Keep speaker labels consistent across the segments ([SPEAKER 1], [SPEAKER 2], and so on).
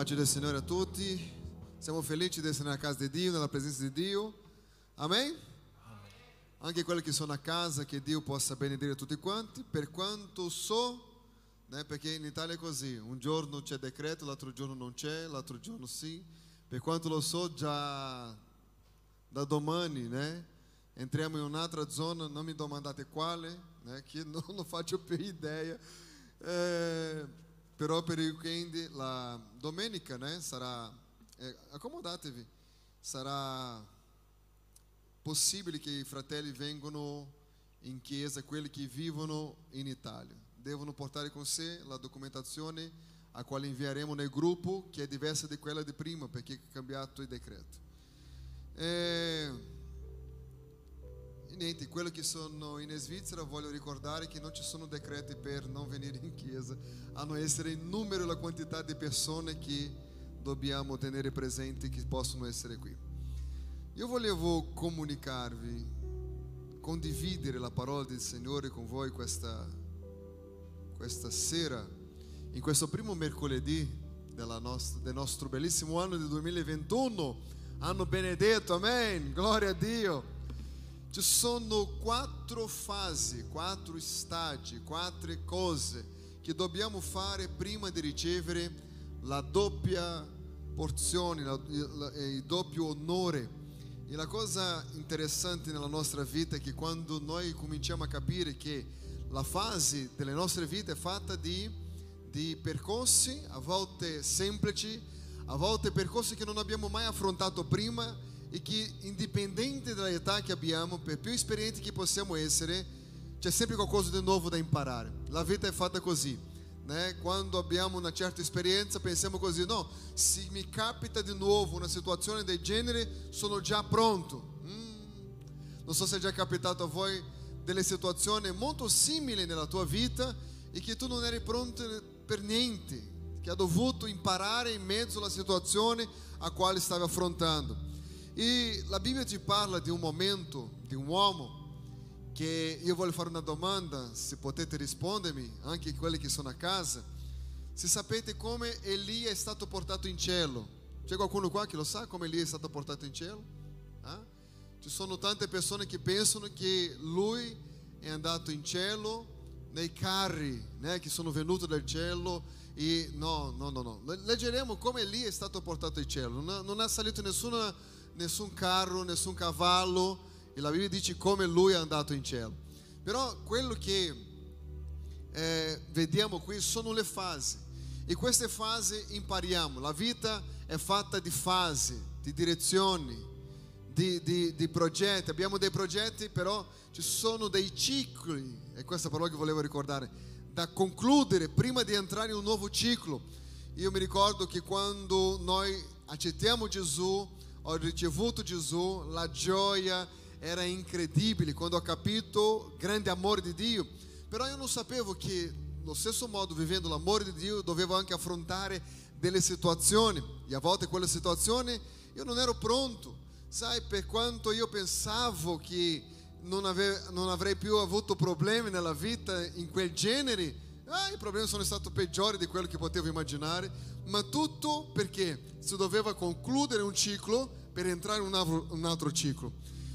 [SPEAKER 1] Pace del Signore a tutti. Siamo felici di essere nella casa di Dio, nella presenza di Dio. Amen? Anche quelli che sono a casa, che Dio possa benedire tutti quanti. Per quanto so, né, perché in Italia è così, un giorno c'è decreto, l'altro giorno non c'è, l'altro giorno sì. Per quanto lo so, già da domani, né, entriamo in un'altra zona, non mi domandate quale, né, che non, non faccio più idea. Eh, però per il weekend, la domenica, né, sarà, eh, accomodatevi, sarà possibile che i fratelli vengano in chiesa, quelli che vivono in Italia. Devono portare con sé la documentazione a quale invieremo nel gruppo, che è diversa di quella di prima, perché è cambiato il decreto. E, e niente, quelli che sono in Svizzera voglio ricordare che non ci sono decreti per non venire in chiesa, non essere il numero la quantità di persone che dobbiamo tenere presenti che possono essere qui. Io volevo comunicarvi, condividere la parola del Signore con voi questa, questa sera, in questo primo mercoledì nostra, del nostro bellissimo anno del 2021, anno benedetto, amen, gloria a Dio. Ci sono quattro fasi, quattro stadi, quattro cose che dobbiamo fare prima di ricevere la doppia porzione, la- il, il doppio onore. E la cosa interessante nella nostra vita è che quando noi cominciamo a capire che la fase delle nostre vite è fatta di, di percorsi, a volte semplici, a volte percorsi che non abbiamo mai affrontato prima e che indipendente dall'età che abbiamo, per più esperienti che possiamo essere, c'è sempre qualcosa di nuovo da imparare. La vita è fatta così. né? Quando abbiamo una certa esperienza pensiamo così, no, se mi capita di nuovo una situazione del genere sono già pronto. Mm. Non so se è già capitato a voi delle situazioni molto simili nella tua vita e che tu non eri pronto per niente, che ha dovuto imparare in mezzo alla situazione a quale stavi affrontando. E la Bibbia ci parla di un momento, di un uomo che io voglio fare una domanda, se potete rispondermi, anche quelli che sono a casa. Se sapete come Elia è stato portato in cielo. C'è qualcuno qua che lo sa come Elia è stato portato in cielo? Ah? Ci sono tante persone che pensano che lui è andato in cielo nei carri né, che sono venuti dal cielo e no, no, no, no. Leggeremo come Elia è stato portato in cielo. Non, non ha salito nessuna, nessun carro, nessun cavallo e la Bibbia dice come lui è andato in cielo. Però quello che eh, vediamo qui sono le fasi e queste fasi impariamo. La vita è fatta di fasi, di direzioni, di, di, di progetti. Abbiamo dei progetti, però ci sono dei cicli, è questa parola che volevo ricordare, da concludere prima di entrare in un nuovo ciclo. Io mi ricordo che quando noi accettiamo Gesù, ho ricevuto Gesù, la gioia era incredibile quando ho capito grande amore di Dio. Però io non sapevo che, allo stesso modo, vivendo l'amore di Dio, dovevo anche affrontare delle situazioni. E a volte quelle situazioni io non ero pronto. Sai, per quanto io pensavo che non, ave- non avrei più avuto problemi nella vita in quel genere, ah, i problemi sono stati peggiori di quello che potevo immaginare, ma tutto perché si doveva concludere un ciclo per entrare in un altro, un altro ciclo.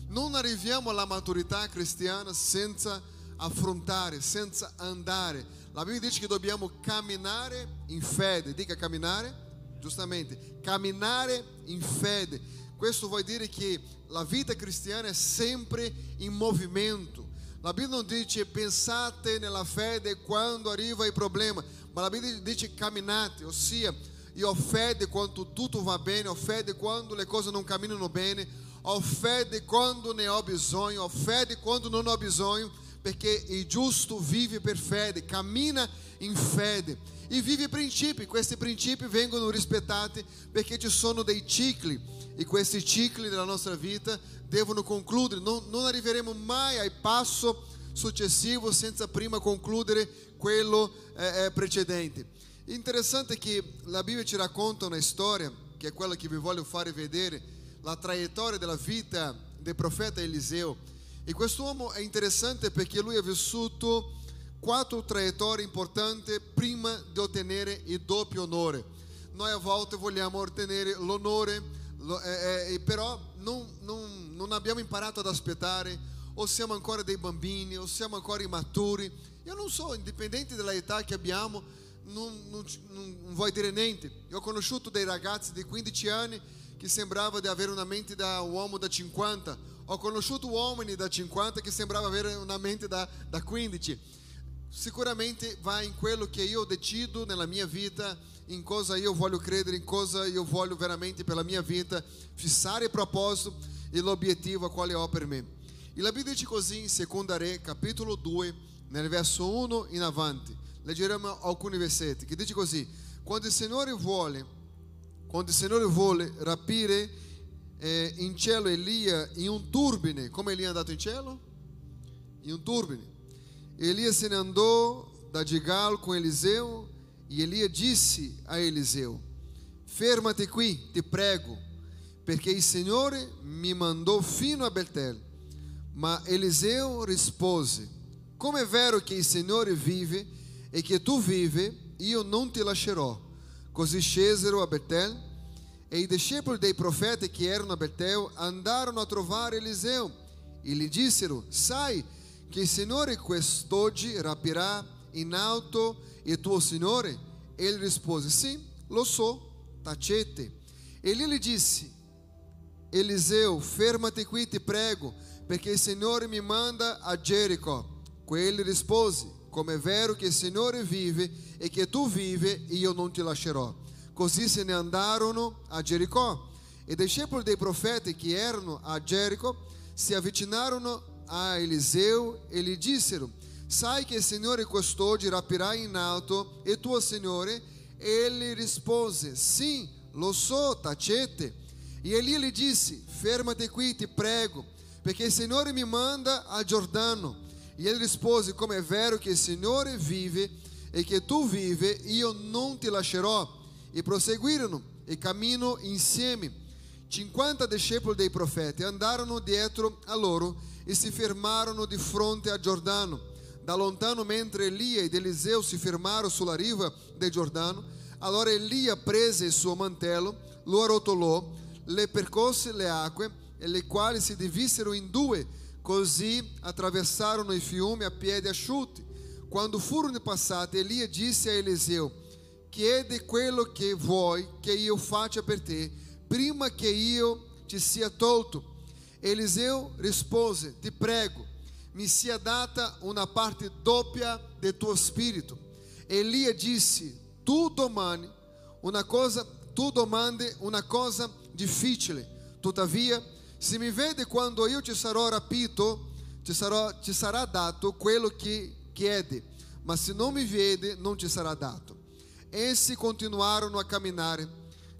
[SPEAKER 1] Non arriviamo alla maturità cristiana senza affrontare, senza andare. La Bibbia dice che dobbiamo camminare in fede. Dica camminare, giustamente, camminare in fede. Questo vuol dire che la vita cristiana è sempre in movimento. La Bibbia non dice pensate nella fede quando arriva il problema, ma la Bibbia dice camminate, ossia io ho fede quando tutto va bene, ho fede quando le cose non camminano bene, ho fede quando ne ho bisogno, ho fede quando non ho bisogno, perché il giusto vive per fede, cammina in fede e vive principi. Questi principi vengono rispettati perché ci sono dei cicli e questi cicli della nostra vita devono concludere. Non, non arriveremo mai al passo successivo senza prima concludere quello eh, eh, precedente. Interessante che la Bibbia ci racconta una storia, che è quella che vi voglio fare vedere, la traiettoria della vita del profeta Eliseo. E quest'uomo è interessante perché lui ha vissuto quattro traiettorie importanti prima di ottenere il doppio onore. noi a volte vogliamo ottenere l'onore, lo- eh, eh, però non, non- non abbiamo imparato ad aspettare, o siamo ancora dei bambini, o siamo ancora immaturi. Io non so, indipendente dalla età che abbiamo, non, non non- vuoi dire niente. Dei ragazzi di 15 anni che sembrava di avere una mente da uomo da 50. Ho conosciuto uomini da 50 che sembrava avere una mente da, da 15. Sicuramente va in quello che io decido nella mia vita, in cosa io voglio credere, in cosa io voglio veramente per la mia vita, fissare il proposito e l'obiettivo a quale ho per me. E la Bibbia dice così in Seconda Re, capitolo 2, nel verso 1 in avanti. Leggeremo alcuni versetti che dice così: Quando il Signore vuole, quando il Signore vuole rapire eh, in cielo Elia in un turbine, come Elia è andato in cielo? In un turbine. Elia se ne andò da Gigal com Eliseu e Elia disse a Eliseu: Fermati qui, te prego, perché il Signore mi mandò fino a Betel. Ma Eliseu rispose: Come è vero che il Signore vive e che tu vive, io non ti lascerò. Così scesero a Betel e i discepoli dei profeti che erano a Betel andarono a trovare Eliseu e gli dissero: Sai che il Signore quest'oggi rapirà in alto il tuo Signore? Ele rispose: Sim, lo so, tacete. Ele lhe disse: Eliseu, fermati qui, te prego, perché il Signore mi manda a Jericó. Quelli rispose: Come è vero che il Signore vive e che tu vive, io non ti lascerò. Così se ne andarono a Jericó. E i discepoli dei profeti che erano a Jericó si avvicinarono a Eliseu e gli dissero: Sai che il Signore quest'oggi rapirà in alto il tuo Signore? Ele rispose: Sim, lo so, tacete. E Elia lhe disse: Fermati qui, te prego, perché il Signore mi manda a Giordano. E ele rispose: Come è vero che il Signore vive e che tu vive, io non ti lascerò. E proseguirono e cammino insieme. 50 discepoli dei profeti andarono dietro a loro e si fermarono di fronte a Giordano. Da lontano, mentre Elia ed Eliseu si fermarono sulla riva del Giordano, allora Elia prese il suo mantello, lo arrotolò, le percosse le acque, e le quali si divisero in due, così attraversarono il fiume a piedi asciutti. Quando furono passati, Elia disse a Eliseu: Chiede quello che vuoi che io faccia per te, prima che io ti sia tolto. Eliseu rispose: Ti prego, mi sia data una parte doppia del tuo spirito. Elia disse: Tu domani una cosa, tu domandi una cosa difficile. Tuttavia, se mi vede quando io ti sarò rapito, ti, sarò, ti sarà dato quello che chiede, ma se non mi vede, non ti sarà dato. Essi continuarono a camminare,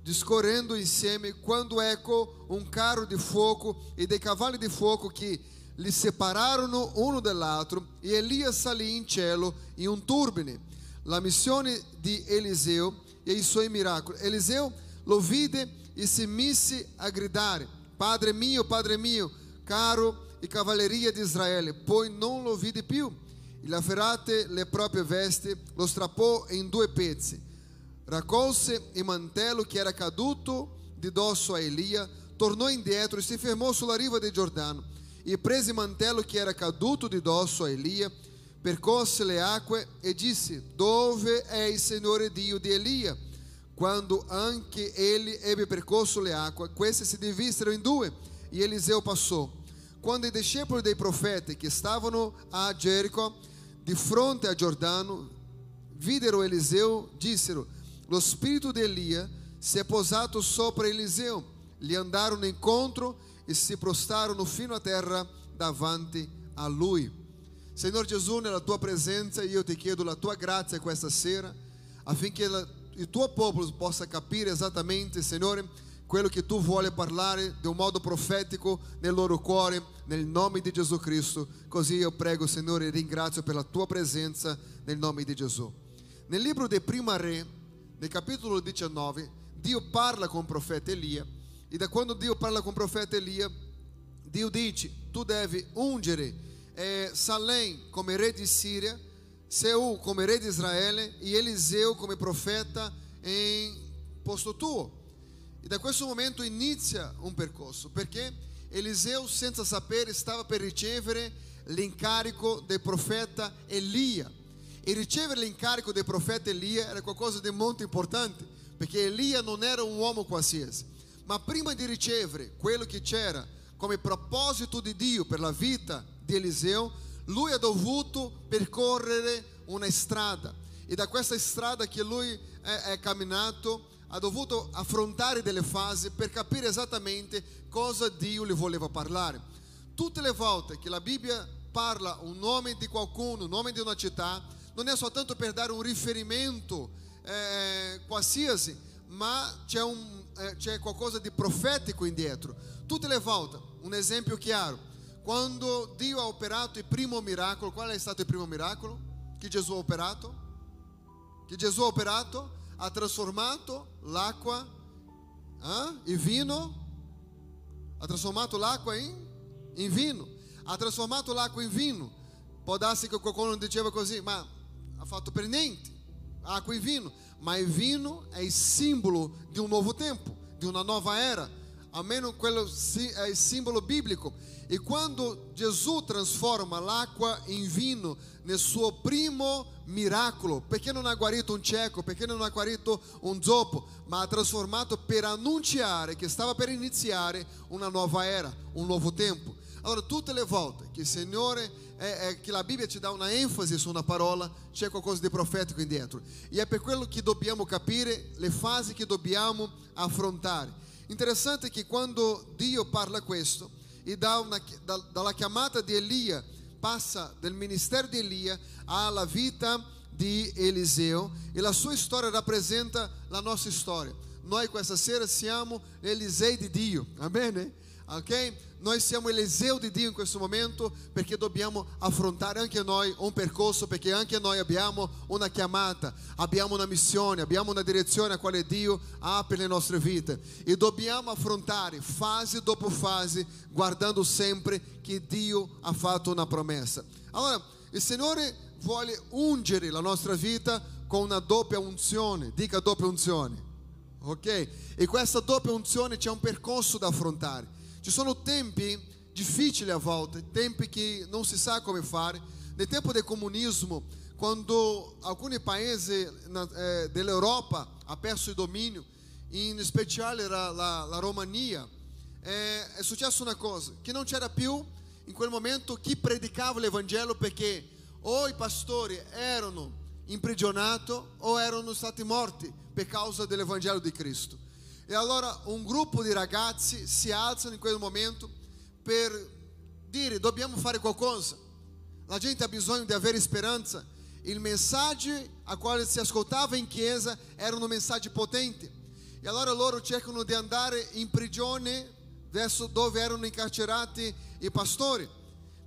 [SPEAKER 1] discorrendo insieme, quando ecco un carro di fuoco e dei cavalli di fuoco che li separarono uno dall'altro, e Elia salì in cielo in un turbine. La missione di Eliseu e i suoi miracoli. Eliseu lo vide e si mise a gridare: Padre mio, Padre mio, caro e cavalleria di Israele. Poi non lo vide più. E afferrate le proprie vesti, lo strappò in due pezzi. Raccolse il mantello che era caduto di dosso a Elia, tornò indietro e si fermò sulla riva del Giordano. E prese il mantello che era caduto di dosso a Elia, percorse le acque e disse: Dove è il Signore Dio di Elia? Quando anche ele ebbe percorso le acque, queste si divisero in due e Eliseu passò. Quando i discepoli dei profeti che stavano a Jericó, di fronte a Giordano, videro Eliseu, dissero: Lo spirito di Elia si è posato sopra Eliseu. Gli andarono incontro e si prostrarono fino a terra davanti a lui. Signor Gesù, nella tua presenza io ti chiedo la tua grazia questa sera affinché la, il tuo popolo possa capire esattamente, Signore, quello che tu vuole parlare di un modo profetico nel loro cuore, nel nome di Gesù Cristo. Così io prego, Signore, e ringrazio per la tua presenza nel nome di Gesù. Nel libro di Prima Re, nel capitolo 19, Dio parla con il profeta Elia e da quando Dio parla con il profeta Elia, Dio dice, tu devi ungere eh, Salem come re di Siria, Seu come re di Israele e Eliseu come profeta em posto tuo. E da questo momento inizia un percorso, perché Eliseu, senza sapere, stava per ricevere l'incarico del profeta Elia. E ricevere l'incarico del profeta Elia era qualcosa di molto importante, perché Elia non era un uomo qualsiasi. Ma prima di ricevere quello che c'era come proposito di Dio per la vita Eliseu, lui ha dovuto percorrere una strada. E da questa strada che lui è, è camminato, ha dovuto affrontare delle fasi per capire esattamente cosa Dio gli voleva parlare. Tutte le volte che la Bibbia parla un nome di qualcuno, un nome di una città, non è soltanto per dare un riferimento eh, qualsiasi, ma c'è, un, eh, c'è qualcosa di profetico indietro. Tutte le volte, un esempio chiaro, quando Dio ha operato il primo miracolo, qual è stato il primo miracolo che Gesù ha operato? Che Gesù ha operato? Ha trasformato l'acqua eh, in vino, ha trasformato l'acqua in, in vino, ha trasformato l'acqua in vino. Può darsi che qualcuno diceva così, ma ha fatto per niente, acqua e vino. Ma il vino è il simbolo di un nuovo tempo, di una nuova era. Almeno quello è il simbolo biblico. E quando Gesù trasforma l'acqua in vino nel suo primo miracolo, perché non ha guarito un cieco, perché non ha guarito un zoppo, ma ha trasformato per annunciare che stava per iniziare una nuova era, un nuovo tempo. Allora, tutte le volte che il Signore, è, è, che la Bibbia ci dà una enfasi su una parola, c'è qualcosa di profetico indietro. E è per quello che dobbiamo capire le fasi che dobbiamo affrontare. Interessante che quando Dio parla questo, e dà una, da, dalla chiamata di Elia, passa del ministero di Elia alla vita di Eliseo e la sua storia rappresenta la nostra storia. Noi questa sera siamo Elisei di Dio, amen? Ok? Noi siamo Eliseu di Dio in questo momento perché dobbiamo affrontare anche noi un percorso, perché anche noi abbiamo una chiamata, abbiamo una missione, abbiamo una direzione a quale Dio ha per le nostre vite e dobbiamo affrontare fase dopo fase, guardando sempre che Dio ha fatto una promessa. Allora, il Signore vuole ungere la nostra vita con una doppia unzione, dica doppia unzione, ok? E questa doppia unzione c'è un percorso da affrontare. Ci sono tempi difficili a volte, tempi che non si sa come fare. Nel tempo del comunismo, quando alcuni paesi eh, dell'Europa ha perso il dominio, in speciale era la, la Romania, eh, è successa una cosa, che non c'era più in quel momento chi predicava l'Evangelo perché o i pastori erano imprigionati o erano stati morti per causa dell'Evangelo di Cristo. E allora un gruppo di ragazzi si alzano in quel momento per dire dobbiamo fare qualcosa. La gente ha bisogno di avere speranza. Il messaggio a quale si ascoltava in chiesa era un messaggio potente. E allora loro cercano di andare in prigione verso dove erano incarcerati i pastori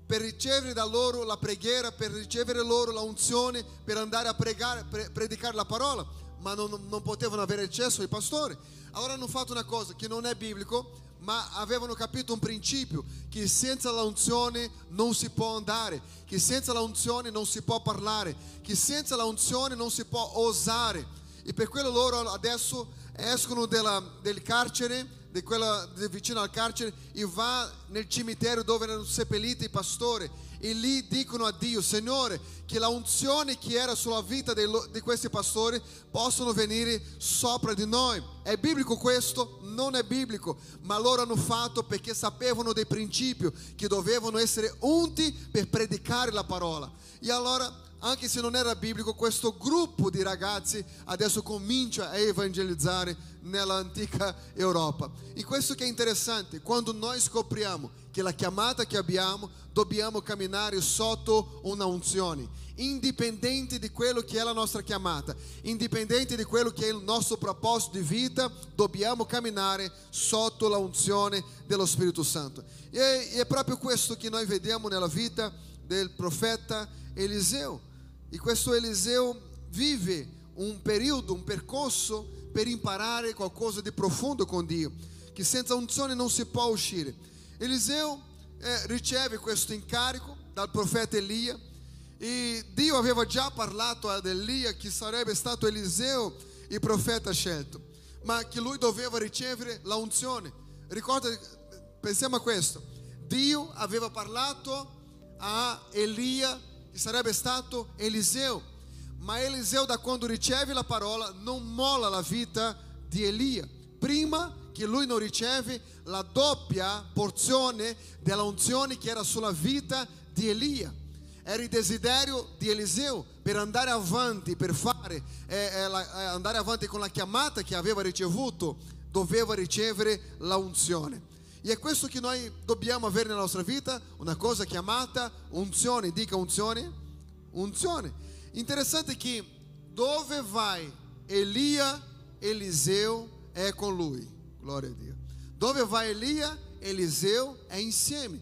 [SPEAKER 1] per ricevere da loro la preghiera, per ricevere loro la unzione, per andare a pregare, pre- predicare la parola, ma non, non potevano avere accesso ai pastori. Allora hanno fatto una cosa che non è biblico, ma avevano capito un principio, che senza la unzione non si può andare, che senza la unzione non si può parlare, che senza la unzione non si può osare. E per quello loro adesso escono della, del carcere di quella vicino al carcere e va nel cimitero dove erano seppelliti i pastori e lì dicono a Dio, Signore, che la unzione che era sulla vita di questi pastori possano venire sopra di noi. È biblico questo? Non è biblico, ma loro hanno fatto perché sapevano dei principi che dovevano essere unti per predicare la parola. E allora anche se non era biblico, questo gruppo di ragazzi adesso comincia a evangelizzare nell'antica Europa. E questo che è interessante, quando noi scopriamo che la chiamata che abbiamo, dobbiamo camminare sotto una unzione, indipendente di quello che è la nostra chiamata, indipendente di quello che è il nostro proposito di vita, dobbiamo camminare sotto la unzione dello Spirito Santo. E è proprio questo che noi vediamo nella vita del profeta Eliseo. E questo Eliseo vive un periodo, un percorso per imparare qualcosa di profondo con Dio, che senza unzione non si può uscire. Eliseo eh, riceve questo incarico dal profeta Elia e Dio aveva già parlato ad Elia che sarebbe stato Eliseo il profeta scelto. ma che lui doveva ricevere la unzione. Ricorda, pensiamo a questo. Dio aveva parlato a Elia che sarebbe stato Eliseo, ma Eliseo da quando riceve la parola non molla la vita di Elia. Prima che lui non riceve la doppia porzione della unzione che era sulla vita di Elia. Era il desiderio di Eliseo per andare avanti, per fare, eh, eh, eh, andare avanti con la chiamata che aveva ricevuto, doveva ricevere la unzione. E è questo che noi dobbiamo avere nella nostra vita, una cosa chiamata unzione, dica unzione, unzione. Interessante che dove vai Elia, Eliseu è con lui, glória a Dio. Dove vai Elia, Eliseu è insieme.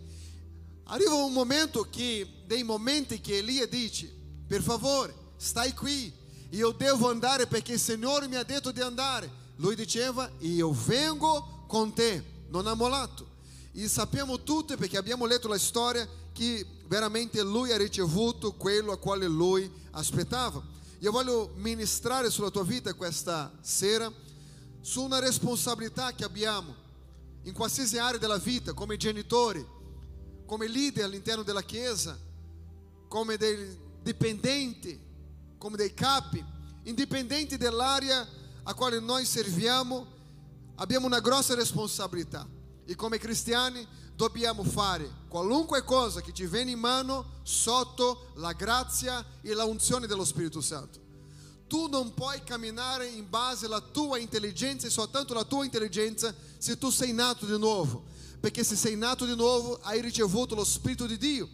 [SPEAKER 1] Arriva un momento che, dei momenti che Elia dice, per favore, stai qui, io devo andare perché il Signore mi ha detto di andare. Lui diceva, io vengo con te, non ha mollato. E sappiamo tutti, perché abbiamo letto la storia, che veramente lui ha ricevuto quello a quale lui aspettava. Io voglio ministrare sulla tua vita questa sera, su una responsabilità che abbiamo in qualsiasi area della vita, come genitori, come leader all'interno della Chiesa, come dei dipendenti, come dei capi, indipendenti dell'area a quale noi serviamo, abbiamo una grossa responsabilità e come cristiani dobbiamo fare qualunque cosa che ci viene in mano sotto la grazia e la unzione dello Spirito Santo. Tu non puoi camminare in base alla tua intelligenza e soltanto la tua intelligenza se tu sei nato di nuovo, perché se sei nato di nuovo hai ricevuto lo Spirito di Dio.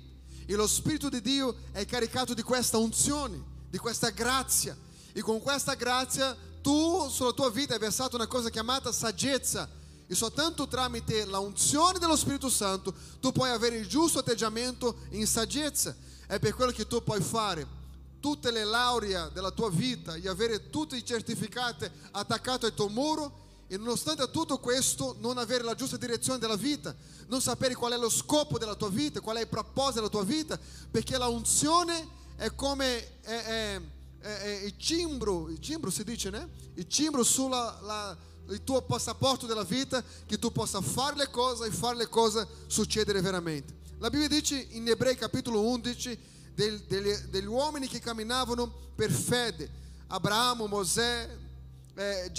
[SPEAKER 1] E lo Spirito di Dio è caricato di questa unzione, di questa grazia. E con questa grazia tu sulla tua vita hai versato una cosa chiamata saggezza. E soltanto tramite la unzione dello Spirito Santo tu puoi avere il giusto atteggiamento in saggezza. È per quello che tu puoi fare tutte le lauree della tua vita e avere tutti i certificati attaccati al tuo muro e nonostante tutto questo non avere la giusta direzione della vita, non sapere qual è lo scopo della tua vita, qual è il proposito della tua vita, perché la unzione è come è, è, è, il cimbro, il cimbro si dice, né? Il cimbro sulla la, il tuo passaporto della vita che tu possa fare le cose e fare le cose succedere veramente. La Bibbia dice in Ebrei capitolo 11 del, degli, degli, uomini che camminavano per fede, Abramo, Mosè, eh,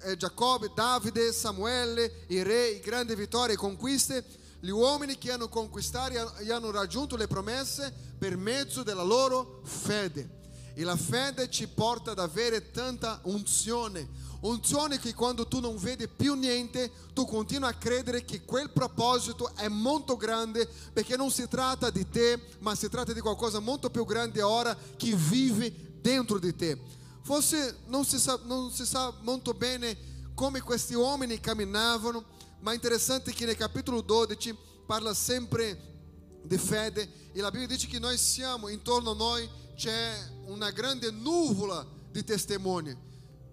[SPEAKER 1] eh, Giacobbe, Davide, Samuele, i re, grandi vittorie e conquiste, gli uomini che hanno conquistato e hanno raggiunto le promesse per mezzo della loro fede. E la fede ci porta ad avere tanta unzione, unzione che quando tu non vedi più niente, tu continui a credere che quel proposito è molto grande perché non si tratta di te, ma si tratta di qualcosa molto più grande ora che vive dentro di te. Forse non si sa, non si sa molto bene come questi uomini camminavano, ma è interessante che nel capitolo 12 parla sempre di fede e la Bibbia dice che noi siamo, intorno a noi c'è una grande nuvola di testimoni.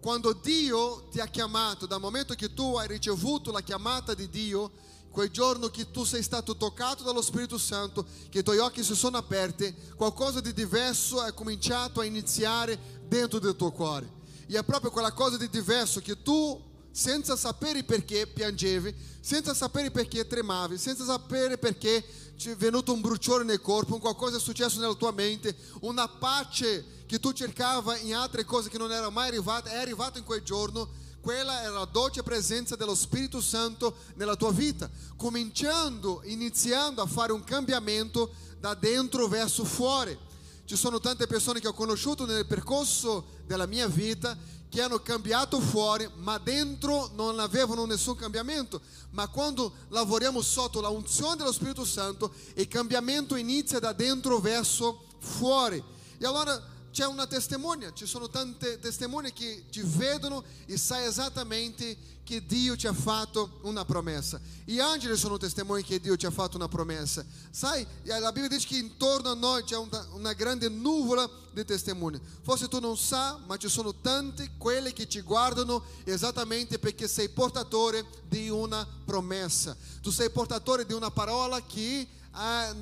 [SPEAKER 1] Quando Dio ti ha chiamato, dal momento che tu hai ricevuto la chiamata di Dio, quel giorno che tu sei stato toccato dallo Spirito Santo, che i tuoi occhi si sono aperti, qualcosa di diverso è cominciato a iniziare dentro del tuo cuore. E è proprio quella cosa di diverso che tu, senza sapere perché piangevi, senza sapere perché tremavi, senza sapere perché ti è venuto un bruciore nel corpo, un qualcosa è successo nella tua mente, una pace che tu cercava in altre cose che non erano mai arrivate, è arrivato in quel giorno, quella era la dolce presenza dello Spirito Santo nella tua vita, cominciando, iniziando a fare un cambiamento da dentro verso fuori. Ci sono tante persone che ho conosciuto nel percorso della mia vita che hanno cambiato fuori, ma dentro non avevano nessun cambiamento. Ma quando lavoriamo sotto la unzione dello Spirito Santo, il cambiamento inizia da dentro verso fuori. E allora c'è una testimonia, ci sono tante testimonie che ti vedono e sai esattamente che Dio ti ha fatto una promessa. Gli angeli sono testimoni che Dio ti ha fatto una promessa. Sai, la Bibbia dice che intorno a noi c'è una, una grande nuvola di testimoni. Forse tu non sai, ma ci sono tanti quelli che ti guardano esattamente perché sei portatore di una promessa. Tu sei portatore di una parola che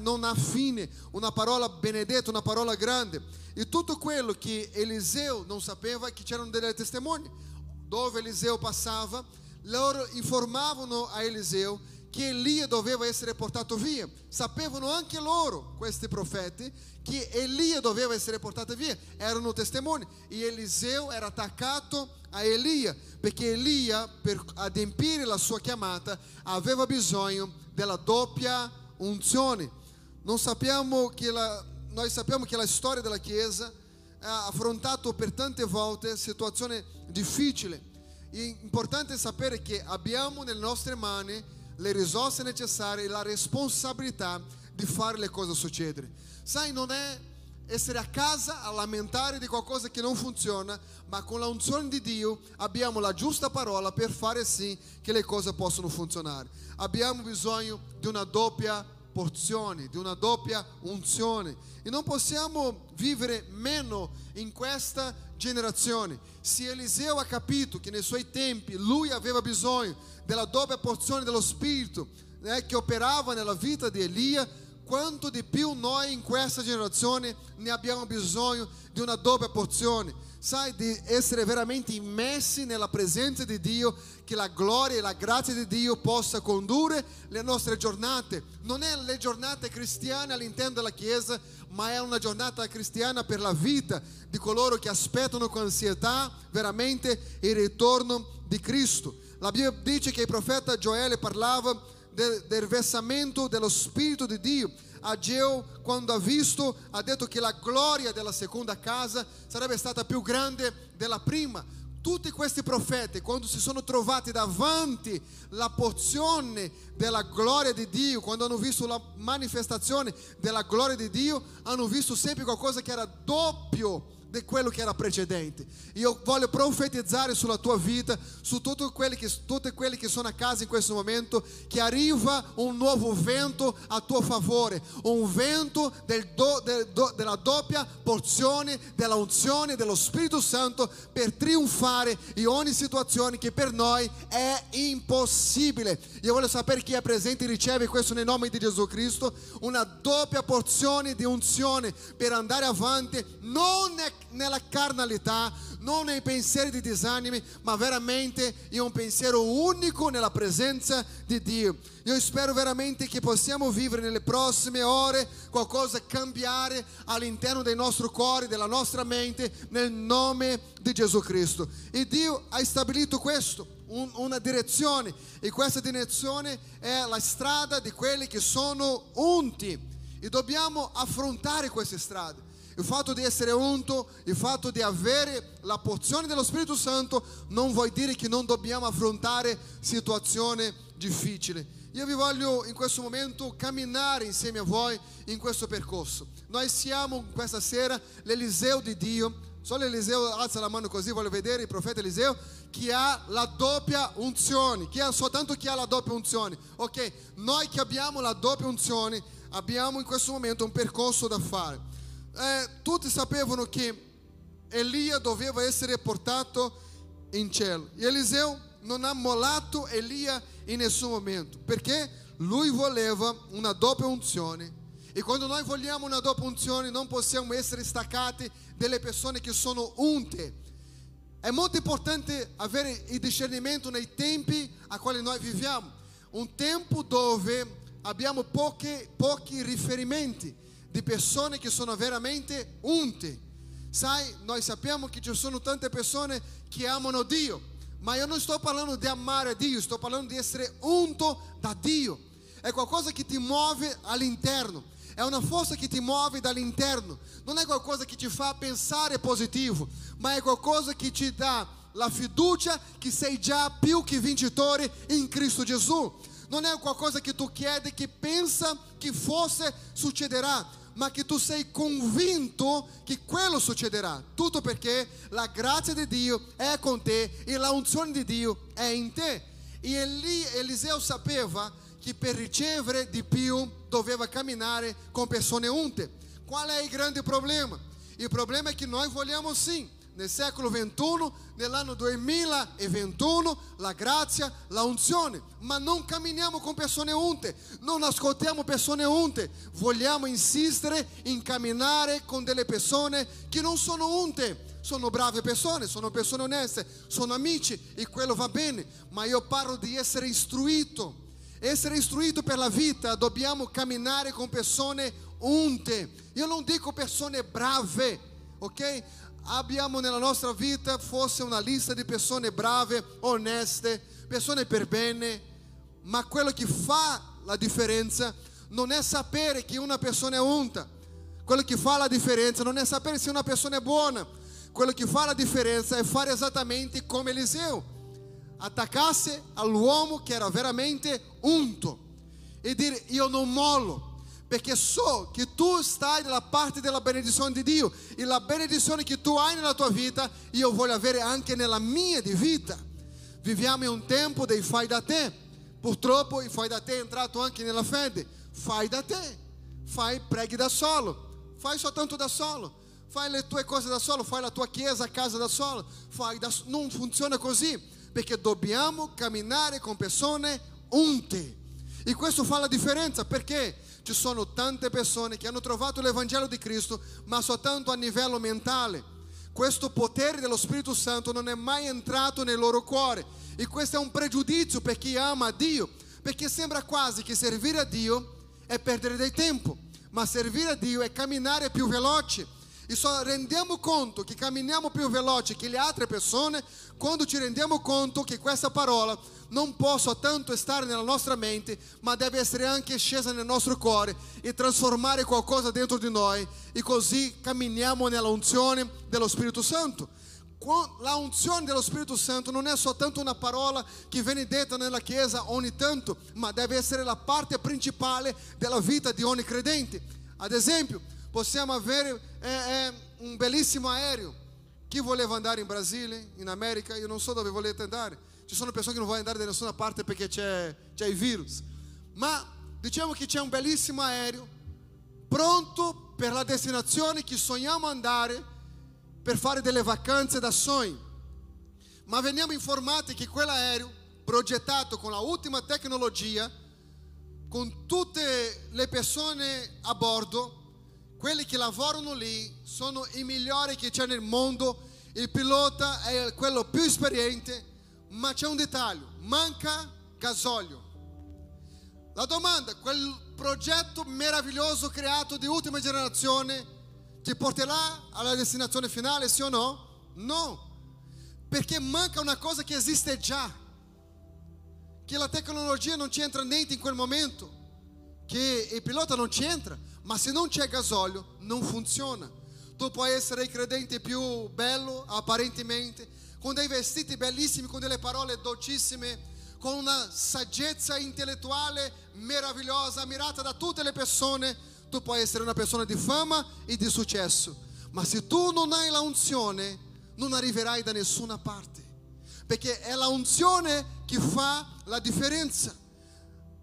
[SPEAKER 1] non ha fine, una parola benedetta, una parola grande. E tutto quello che Eliseu non sapeva che c'erano delle testimonie. dove Eliseu passava, loro informavano a Eliseu che Elia doveva essere portato via. Sapevano anche loro, questi profeti, che Elia doveva essere portato via. Erano testimoni. E Eliseu era attaccato a Elia, perché Elia, per adempiere la sua chiamata, aveva bisogno della doppia unzione. Sappiamo la, noi sappiamo che la storia della Chiesa ha affrontato per tante volte situazioni difficili. È importante sapere che abbiamo nelle nostre mani le risorse necessarie e la responsabilità di fare le cose succedere. Sai, non è essere a casa a lamentare di qualcosa che non funziona, ma con l'unzione di Dio abbiamo la giusta parola per fare sì che le cose possano funzionare. Abbiamo bisogno di una doppia porzione, di una doppia unzione e non possiamo vivere meno in questa generazione. Se Eliseo ha capito che nei suoi tempi lui aveva bisogno della doppia porzione dello Spirito né, che operava nella vita di Elia, quanto di più noi in questa generazione ne abbiamo bisogno di una doppia porzione. Sai, di essere veramente immersi nella presenza di Dio, che la gloria e la grazia di Dio possa condurre le nostre giornate. Non è le giornate cristiane all'interno della Chiesa, ma è una giornata cristiana per la vita di coloro che aspettano con ansietà veramente il ritorno di Cristo. La Bibbia dice che il profeta Gioele parlava del, del versamento dello Spirito di Dio. Ageu, quando ha visto, ha detto che la gloria della seconda casa sarebbe stata più grande della prima. Tutti questi profeti, quando si sono trovati davanti la porzione della gloria di Dio, quando hanno visto la manifestazione della gloria di Dio, hanno visto sempre qualcosa che era doppio di quello che era precedente. Io voglio profetizzare sulla tua vita, su tutti quelli che, tutti quelli che sono a casa in questo momento, che arriva un nuovo vento a tuo favore, un vento del do, del do, della doppia porzione della unzione dello Spirito Santo per trionfare in ogni situazione che per noi è impossibile. Io voglio sapere chi è presente e riceve questo nel nome di Gesù Cristo, una doppia porzione di unzione per andare avanti, non è nella carnalità, non nei pensieri di disanimi, ma veramente in un pensiero unico nella presenza di Dio. Io spero veramente che possiamo vivere nelle prossime ore qualcosa cambiare all'interno del nostro cuore, della nostra mente, nel nome di Gesù Cristo. E Dio ha stabilito questo. Un, una direzione e questa direzione è la strada di quelli che sono unti e dobbiamo affrontare queste strade. Il fatto di essere unto, il fatto di avere la porzione dello Spirito Santo non vuol dire che non dobbiamo affrontare situazioni difficili. Io vi voglio in questo momento camminare insieme a voi in questo percorso. Noi siamo questa sera l'Eliseo di Dio. Solo Eliseo alza la mano così, voglio vedere il profeta Eliseo che ha la doppia unzione, che ha soltanto chi ha la doppia unzione. Ok, noi che abbiamo la doppia unzione abbiamo in questo momento un percorso da fare. Eh, tutti sapevano che Elia doveva essere portato in cielo. E Eliseu non ha mollato Elia in nessun momento, perché lui voleva una doppia unzione. E quando noi vogliamo una doppia unzione non possiamo essere staccati delle persone che sono unte. È molto importante avere il discernimento nei tempi a quali noi viviamo. Un tempo dove abbiamo pochi, pochi riferimenti di persone che sono veramente unte. Sai, noi sappiamo che ci sono tante persone che amano Dio, ma io non sto parlando di amare Dio, sto parlando di essere unto da Dio. È qualcosa che ti muove all'interno, è una forza che ti muove dall'interno, non è qualcosa che ti fa pensare positivo, ma è qualcosa che ti dà la fiducia che sei già più che vincitore in Cristo Gesù. Non è qualcosa che tu chiedi, che pensa che forse succederà, ma che tu sei convinto che quello succederà. Tutto perché la grazia di Dio è con te e la unzione di Dio è in te. E Eli, Eliseo sapeva che per ricevere di più doveva camminare con persone unte. Qual è il grande problema? Il problema è che noi vogliamo sim nel secolo XXI, nell'anno 2021, la grazia, la unzione, ma non camminiamo con persone unte, non ascoltiamo persone unte, vogliamo insistere in camminare con delle persone che non sono unte. sono brave persone, sono persone oneste, sono amici e quello va bene, ma io parlo di essere istruito. Essere istruito per la vita, dobbiamo camminare con persone unte. Io non dico persone brave, ok? Abbiamo nella nostra vita forse una lista di persone brave, oneste, persone per bene, ma quello che fa la differenza non è sapere che una persona è unta. Quello che fa la differenza non è sapere se una persona è buona. Quello che fa la differenza è fare esattamente come Eliseo. Attaccasse all'uomo che era veramente unto e dire io non mollo perché so che tu stai dalla parte della benedizione di Dio e la benedizione che tu hai nella tua vita io voglio avere anche nella mia di vita. Viviamo in un tempo dei fai da te. Purtroppo il fai da te è entrato anche nella fede. Fai da te, fai preghi da solo, fai soltanto da solo. Fai le tue cose da solo, fai la tua chiesa casa da solo, da, non funziona così, perché dobbiamo camminare con persone unte. E questo fa la differenza perché ci sono tante persone che hanno trovato l'Evangelo di Cristo, ma soltanto a livello mentale. Questo potere dello Spirito Santo non è mai entrato nel loro cuore. E questo è un pregiudizio per chi ama Dio, perché sembra quasi che servire a Dio è perdere del tempo, ma servire a Dio è camminare più veloce. E só rendiamo conto che camminiamo più veloce che le altre persone quando ci rendiamo conto che questa parola non può soltanto stare nella nostra mente, ma deve essere anche scesa nel nostro cuore e trasformare qualcosa dentro di noi e così camminiamo nella unzione dello Spirito Santo. La unzione dello Spirito Santo non è soltanto una parola che viene detta nella chiesa ogni tanto, ma deve essere la parte principale della vita di ogni credente. Ad esempio, possiamo avere é, é, um belíssimo aereo. Chi voleva andare in Brasile, in America? Io non so dove volete andare. Ci sono persone che non vogliono andare da nessuna parte perché c'è, c'è il virus. Ma diciamo che c'è un bellissimo aereo pronto per la destinazione che sogniamo andare per fare delle vacanze da sogno. Ma veniamo informati che quell'aereo, progettato con la ultima tecnologia, con tutte le persone a bordo, quelli che lavorano lì sono i migliori che c'è nel mondo, il pilota è quello più esperiente, ma c'è un dettaglio, manca gasolio. La domanda, quel progetto meraviglioso creato di ultima generazione ti porterà alla destinazione finale, sì o no? No, perché manca una cosa che esiste già, che la tecnologia non c'entra niente in quel momento, che il pilota non c'entra ma se non c'è gasolio non funziona. Tu puoi essere il credente più bello apparentemente, con dei vestiti bellissimi, con delle parole dolcissime, con una saggezza intellettuale meravigliosa, ammirata da tutte le persone. Tu puoi essere una persona di fama e di successo, ma se tu non hai la unzione, non arriverai da nessuna parte, perché è la unzione che fa la differenza.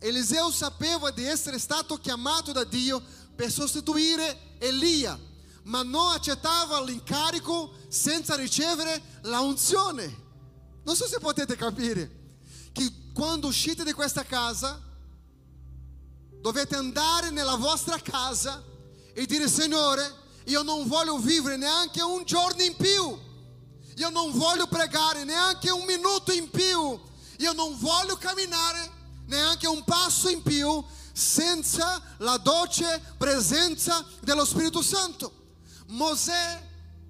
[SPEAKER 1] Eliseu sapeva di essere stato chiamato da Dio per sostituire Elia, ma non accettava l'incarico senza ricevere la unzione. Non so se potete capire che quando uscite di questa casa dovete andare nella vostra casa e dire Signore, io non voglio vivere neanche un giorno in più, io non voglio pregare neanche un minuto in più, io non voglio camminare neanche un passo in più senza la dolce presenza dello Spirito Santo. Mosè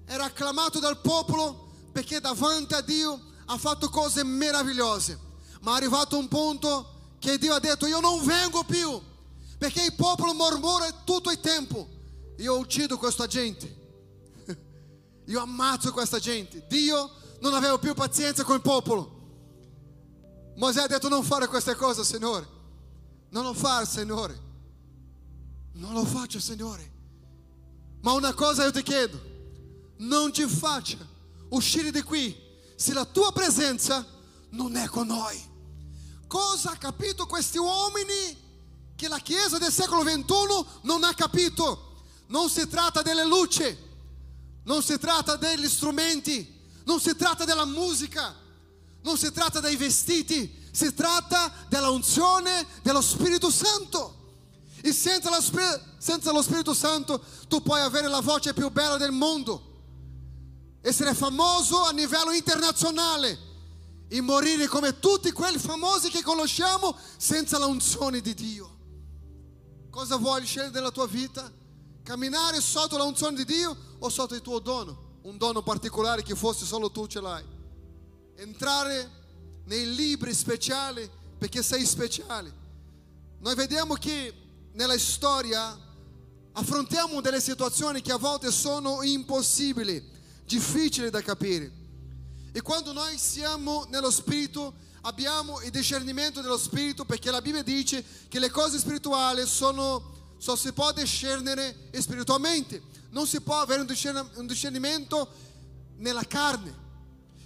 [SPEAKER 1] era acclamato dal popolo perché davanti a Dio ha fatto cose meravigliose, ma è arrivato un punto che Dio ha detto io non vengo più perché il popolo mormora tutto il tempo. Io uccido questa gente, io ammazzo questa gente. Dio non aveva più pazienza con il popolo. Mosè ha detto non fare queste cose, Signore. Non lo fa, Signore. Non lo faccio, Signore. Ma una cosa io ti chiedo, non ci faccia uscire di qui se la tua presenza non è con noi. Cosa ha capito questi uomini che la Chiesa del secolo XXI non ha capito? Non si tratta delle luci, non si tratta degli strumenti, non si tratta della musica, non si tratta dei vestiti, si tratta della unzione dello Spirito Santo. E senza lo, senza lo Spirito Santo tu puoi avere la voce più bella del mondo, essere famoso a livello internazionale e morire come tutti quelli famosi che conosciamo senza la unzione di Dio. Cosa vuoi scegliere della tua vita? Camminare sotto la unzione di Dio o sotto il tuo dono? Un dono particolare che fosse solo tu ce l'hai. Entrare nei libri speciali perché sei speciale. Noi vediamo che nella storia affrontiamo delle situazioni che a volte sono impossibili, difficili da capire. E quando noi siamo nello Spirito abbiamo il discernimento dello Spirito perché la Bibbia dice che le cose spirituali sono, solo si può discernere spiritualmente, non si può avere un discernimento nella carne.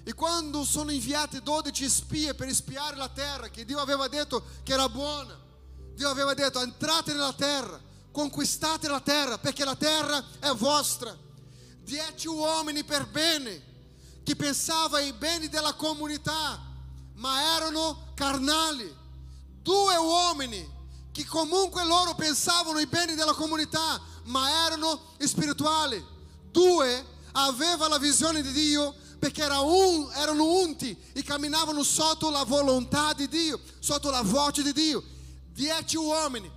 [SPEAKER 1] E quando sono inviate 12 spie per spiare la terra, che Dio aveva detto che era buona, Dio aveva detto entrate nella terra, conquistate la terra, perché la terra è vostra. Dieci uomini per bene, che pensava ai beni della comunità, ma erano carnali. Due uomini che comunque loro pensavano ai beni della comunità, ma erano spirituali. Due aveva la visione di Dio perché era un, erano unti e camminavano sotto la volontà di Dio, sotto la voce di Dio. Dieci uomini,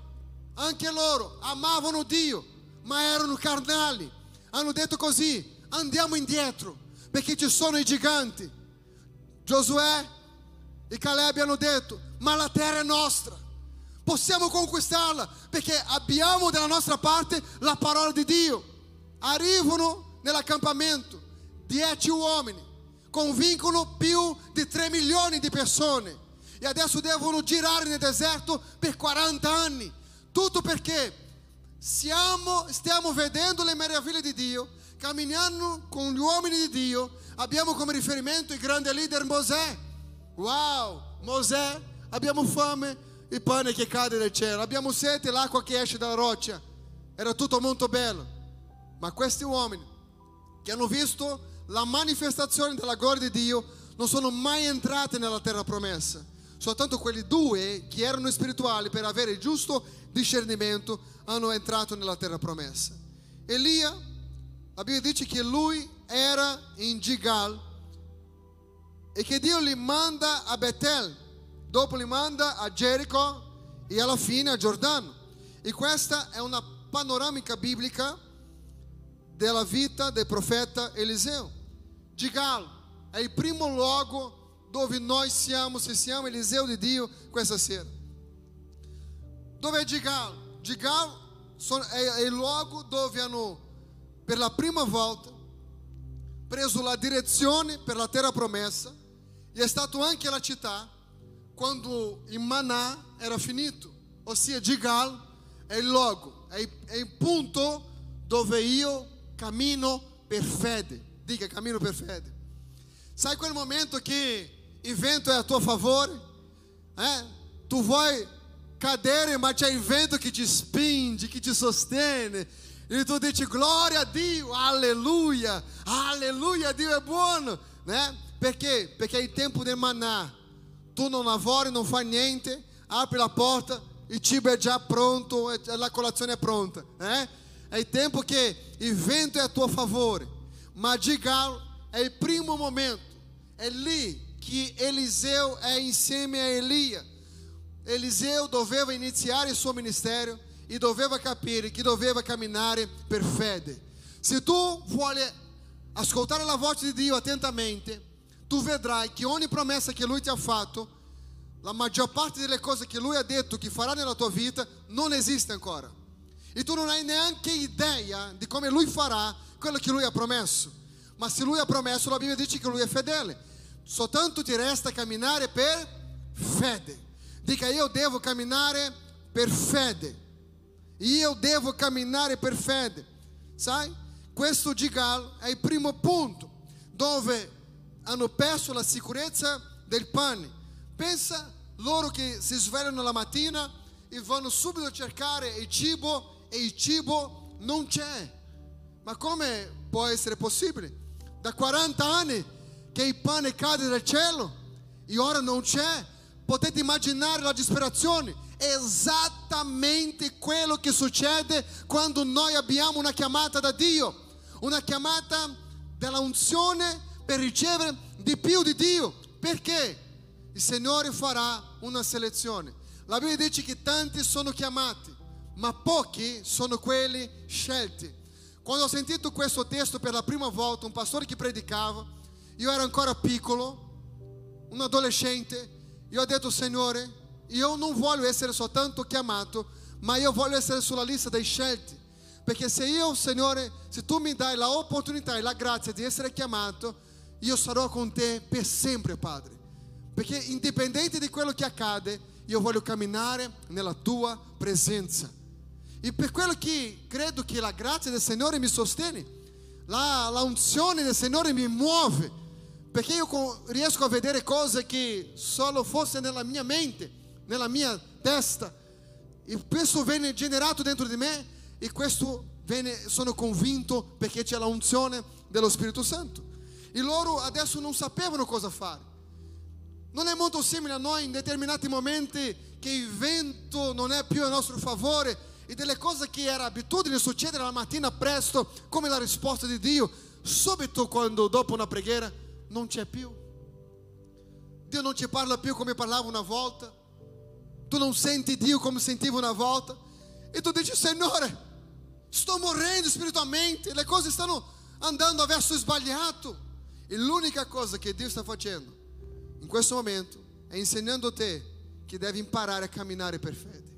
[SPEAKER 1] anche loro amavano Dio, ma erano carnali. Hanno detto così, andiamo indietro, perché ci sono i giganti. Giosuè e Caleb hanno detto, ma la terra è nostra. Possiamo conquistarla perché abbiamo dalla nostra parte la parola di Dio. Arrivano nell'accampamento dieci uomini, convincono più di 3 milioni di persone e adesso devono girare nel deserto per 40 anni. Tutto perché siamo, stiamo vedendo le meraviglie di Dio, camminando con gli uomini di Dio, abbiamo come riferimento il grande leader Mosè. Wow, Mosè, abbiamo fame, il pane che cade dal cielo, abbiamo sete, l'acqua che esce dalla roccia. Era tutto molto bello. Ma questi uomini che hanno visto la manifestazione della gloria di Dio non sono mai entrate nella terra promessa. Soltanto quelli due che erano spirituali per avere il giusto discernimento hanno entrato nella terra promessa. Elia, la Bibbia dice che lui era in Gigal e che Dio li manda a Betel, dopo li manda a Gerico e alla fine a Giordano. E questa è una panoramica biblica della vita del profeta Eliseo. Gigalo è il primo luogo dove noi siamo, se siamo Eliseo di Dio questa sera. Dove è Gigalo? Gigalo è il luogo dove hanno per la prima volta preso la direzione per la terra promessa e è stato anche la città quando il manà era finito. Ossia Gigalo è il luogo, è il, punto dove io cammino per fede. Dica cammino per fede. Sai quel momento che il vento è a tuo favore? Eh? Tu vuoi cadere, ma c'è il vento che ti spinge, che ti sostiene. E tu dici glória a Dio, alleluia, alleluia, Dio è buono, né? Perché? Perché è il tempo del manà. Tu non lavori, non fai niente, apri la porta, il cibo è già pronto, la colazione è pronta, eh? È il tempo che il vento è a tuo favore. Ma Gilgal è il primo momento, è lì che Eliseu è insieme a Elia. Eliseu doveva iniziare il suo ministero e doveva capire che doveva camminare per fede. Se tu vuoi ascoltare la voce di Dio attentamente, tu vedrai che ogni promessa che Lui ti ha fatto, la maggior parte delle cose che Lui ha detto che farà nella tua vita, non esiste ancora. E tu non hai neanche idea di come Lui farà quello che Lui ha promesso. Ma se Lui ha promesso, la Bibbia dice che Lui è fedele. Soltanto ti resta camminare per fede. Dica io devo camminare per fede. Io devo camminare per fede. Sai? Questo Gigal è il primo punto dove hanno perso la sicurezza del pane. Pensa loro che si svegliano la mattina e vanno subito a cercare il cibo e il cibo non c'è. Ma come può essere possibile? Da 40 anni che il pane cade dal cielo e ora non c'è. Potete immaginare la disperazione. Esattamente quello che succede quando noi abbiamo una chiamata da Dio, una chiamata della unzione per ricevere di più di Dio. Perché? Il Signore farà una selezione. La Bibbia dice che tanti sono chiamati, ma pochi sono quelli scelti. Quando ho sentito questo testo per la prima volta, un pastore che predicava, io ero ancora piccolo, un adolescente, io ho detto, Signore, io non voglio essere soltanto chiamato, ma io voglio essere sulla lista dei scelti. Perché se io, Signore, se tu mi dai la opportunità e la grazia di essere chiamato, io sarò con te per sempre, Padre. Perché indipendente di quello che accade, io voglio camminare nella tua presenza. E per quello che credo che la grazia del Signore mi sostiene, la, la unzione del Signore mi muove, perché io riesco a vedere cose che solo fosse nella mia mente, nella mia testa. E questo viene generato dentro di me e questo viene, sono convinto perché c'è la unzione dello Spirito Santo. E loro adesso non sapevano cosa fare. Non è molto simile a noi in determinati momenti che il vento non è più a nostro favore e delle cose che era abitudine succedere la mattina presto, come la risposta di Dio, subito quando dopo una preghiera non c'è più. Dio non ci parla più come parlava una volta. Tu non senti Dio come sentiva una volta. E tu dici, Signore, sto morendo spiritualmente, le cose stanno andando verso sbagliato. E l'unica cosa che Dio sta facendo in questo momento è insegnando a te che devi imparare a camminare per fede.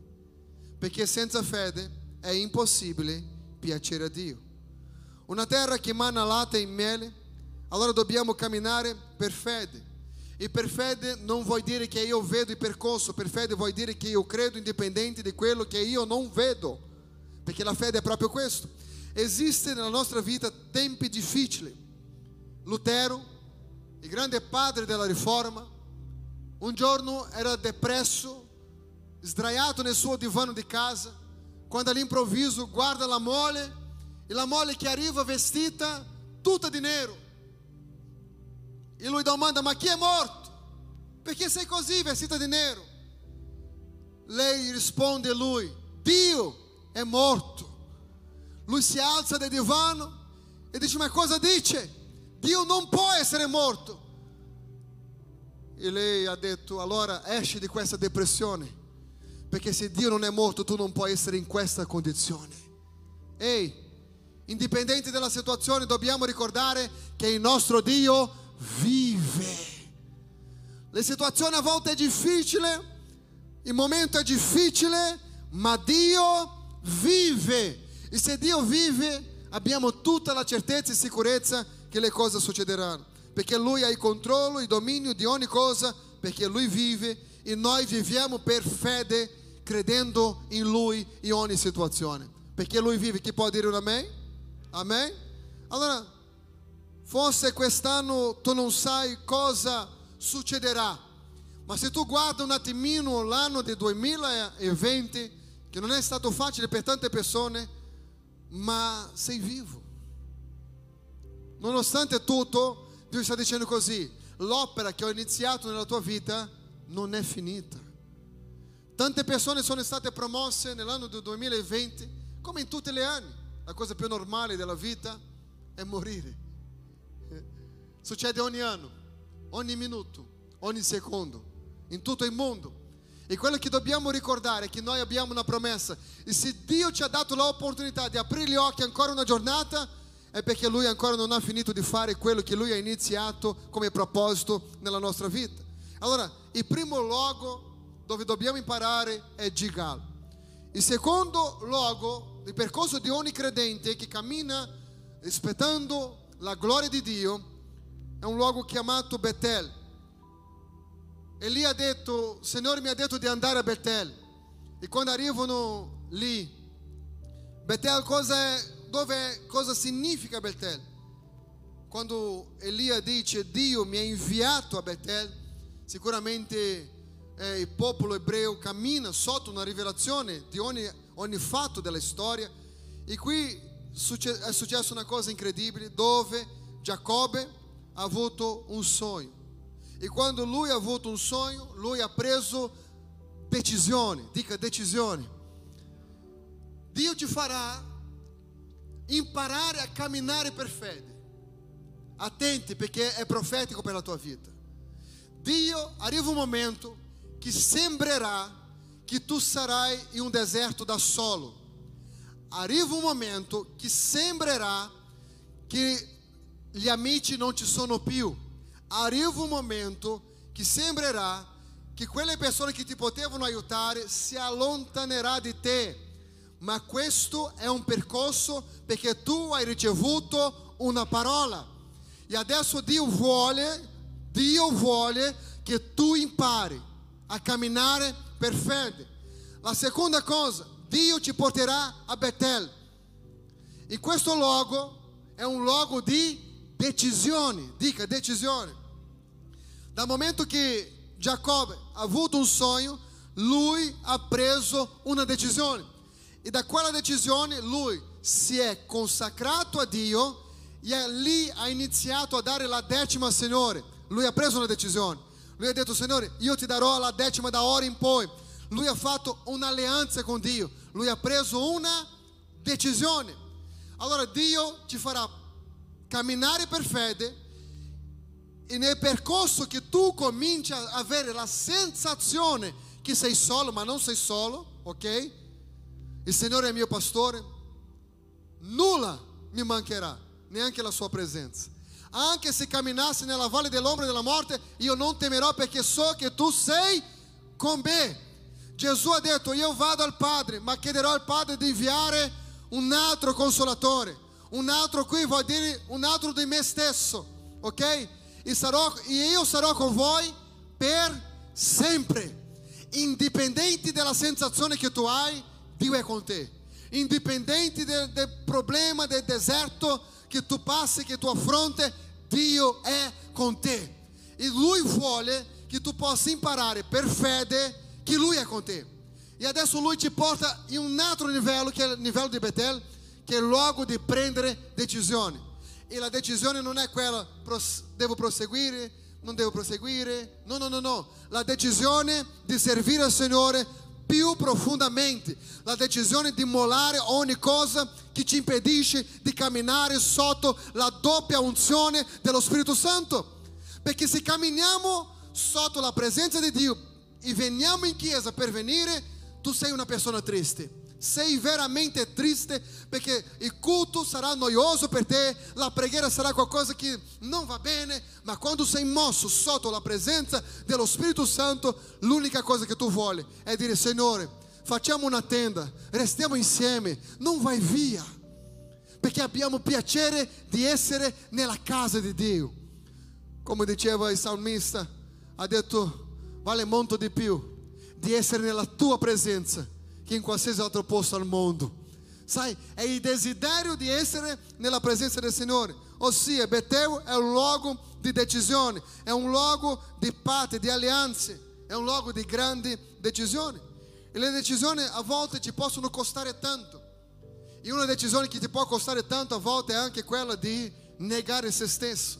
[SPEAKER 1] Perché senza fede è impossibile piacere a Dio. Una terra che emana latte e mele, allora dobbiamo camminare per fede. E per fede non vuol dire che io vedo il percorso, per fede vuol dire che io credo indipendente di quello che io non vedo. Perché la fede è proprio questo. Esiste nella nostra vita tempi difficili. Lutero, il grande padre della riforma, un giorno era depresso, sdraiato nel suo divano di casa, quando all'improvviso guarda la mole e la mole che arriva vestita tutta di nero. E lui domanda: Ma chi è morto? Perché sei così vestita di nero? Lei risponde lui: Dio è morto. Lui si alza dal divano e dice: Ma cosa dice? Dio non può essere morto. E lei ha detto: Allora esci di questa depressione. Perché se Dio non è morto, tu non puoi essere in questa condizione. Ehi, indipendente dalla situazione, dobbiamo ricordare che il nostro Dio vive. La situazione a volte è difficile, il momento è difficile, ma Dio vive. E se Dio vive, abbiamo tutta la certezza e sicurezza che le cose succederanno. Perché Lui ha il controllo, il dominio di ogni cosa, perché Lui vive e noi viviamo per fede, credendo in Lui in ogni situazione. Perché Lui vive, chi può dire un amen? Allora, Forse quest'anno tu non sai cosa succederà, ma se tu guarda un attimino l'anno del 2020, che non è stato facile per tante persone, ma sei vivo. Nonostante tutto, Dio sta dicendo così, l'opera che ho iniziato nella tua vita non è finita. Tante persone sono state promosse nell'anno del 2020, come in tutti gli anni. La cosa più normale della vita è morire. Succede ogni anno, ogni minuto, ogni secondo, in tutto il mondo. E quello che dobbiamo ricordare è che noi abbiamo una promessa. E se Dio ci ha dato l'opportunità di aprire gli occhi ancora una giornata, è perché Lui ancora non ha finito di fare quello che Lui ha iniziato come proposito nella nostra vita. Allora, il primo luogo dove dobbiamo imparare è Gigal. Il secondo luogo, il percorso di ogni credente che cammina rispettando la gloria di Dio, è un luogo chiamato Betel. Eli ha detto, il Signore mi ha detto di andare a Betel. E quando arrivano lì, Betel cosa è, dove cosa significa Betel? Quando Elia dice Dio mi ha inviato a Betel, sicuramente eh, il popolo ebreo cammina sotto una rivelazione di ogni, ogni fatto della storia. E qui è successa una cosa incredibile dove Giacobbe ha avuto um sonho. E quando lui ha avuto um sonho, lui ha preso decisione, dica decisione. Dio ti farà imparare a camminare per fede. Attenti perché è profetico per la tua vita. Dio arriva um momento que sembrará que tu sarai em um deserto da solo. Arriva um momento que sembrará que gli amici non ci sono più. Arriva un momento che sembrerà che quelle persone che ti potevano aiutare si allontanerà di te. Ma questo è un percorso perché tu hai ricevuto una parola. E adesso Dio vuole, Dio vuole che tu impari a camminare per fede. La seconda cosa, Dio ti porterà a Betel. E questo luogo è un luogo di decisioni. Dica decisione. Dal momento che Giacobbe ha avuto un sogno, lui ha preso una decisione. E da quella decisione lui si è consacrato a Dio e lì ha iniziato a dare la decima al Signore. Lui ha preso una decisione. Lui ha detto, Signore, io ti darò la decima da ora in poi. Lui ha fatto un'alleanza con Dio. Lui ha preso una decisione. Allora Dio ci farà camminare per fede e nel percorso che tu cominci a avere la sensazione che sei solo, ma non sei solo, ok? Il Signore è mio pastore, nulla mi mancherà, neanche la sua presenza. Anche se camminassi nella valle dell'ombra della morte, io non temerò perché so che tu sei con me. Gesù ha detto, io vado al Padre, ma chiederò al Padre di inviare un altro consolatore, un altro qui vuol dire un altro di me stesso, ok? E, sarò, e io sarò con voi per sempre. Indipendente dalla sensazione che tu hai, Dio è con te. Indipendente del, del problema, del deserto che tu passi, che tu affronti, Dio è con te. E Lui vuole che tu possa imparare per fede che Lui è con te. E adesso Lui ti porta in un altro livello, che è il livello di Betel, che è il luogo di prendere decisioni. E la decisione non è quella, devo proseguire, non devo proseguire. No, no, no, no. La decisione di servire al Signore più profondamente. La decisione di mollare ogni cosa che ci impedisce di camminare sotto la doppia unzione dello Spirito Santo. Perché se camminiamo sotto la presenza di Dio e veniamo in chiesa per venire, tu sei una persona triste. Sei veramente triste perché il culto sarà noioso per te, la preghiera sarà qualcosa che non va bene, ma quando sei mosso sotto la presenza dello Spirito Santo, l'unica cosa che tu vuoi è dire Signore, facciamo una tenda, restiamo insieme, non vai via, perché abbiamo piacere di essere nella casa di Dio. Come diceva il salmista, ha detto vale molto di più di essere nella tua presenza che in qualsiasi altro posto al mondo. Sai, è il desiderio di essere nella presenza del Signore. Ossia, Betel è un luogo di decisione, è un luogo di parte, di alleanze, è un luogo di grandi decisioni. E le decisioni a volte ci possono costare tanto. E una decisione che ti può costare tanto a volte è anche quella di negare se stesso.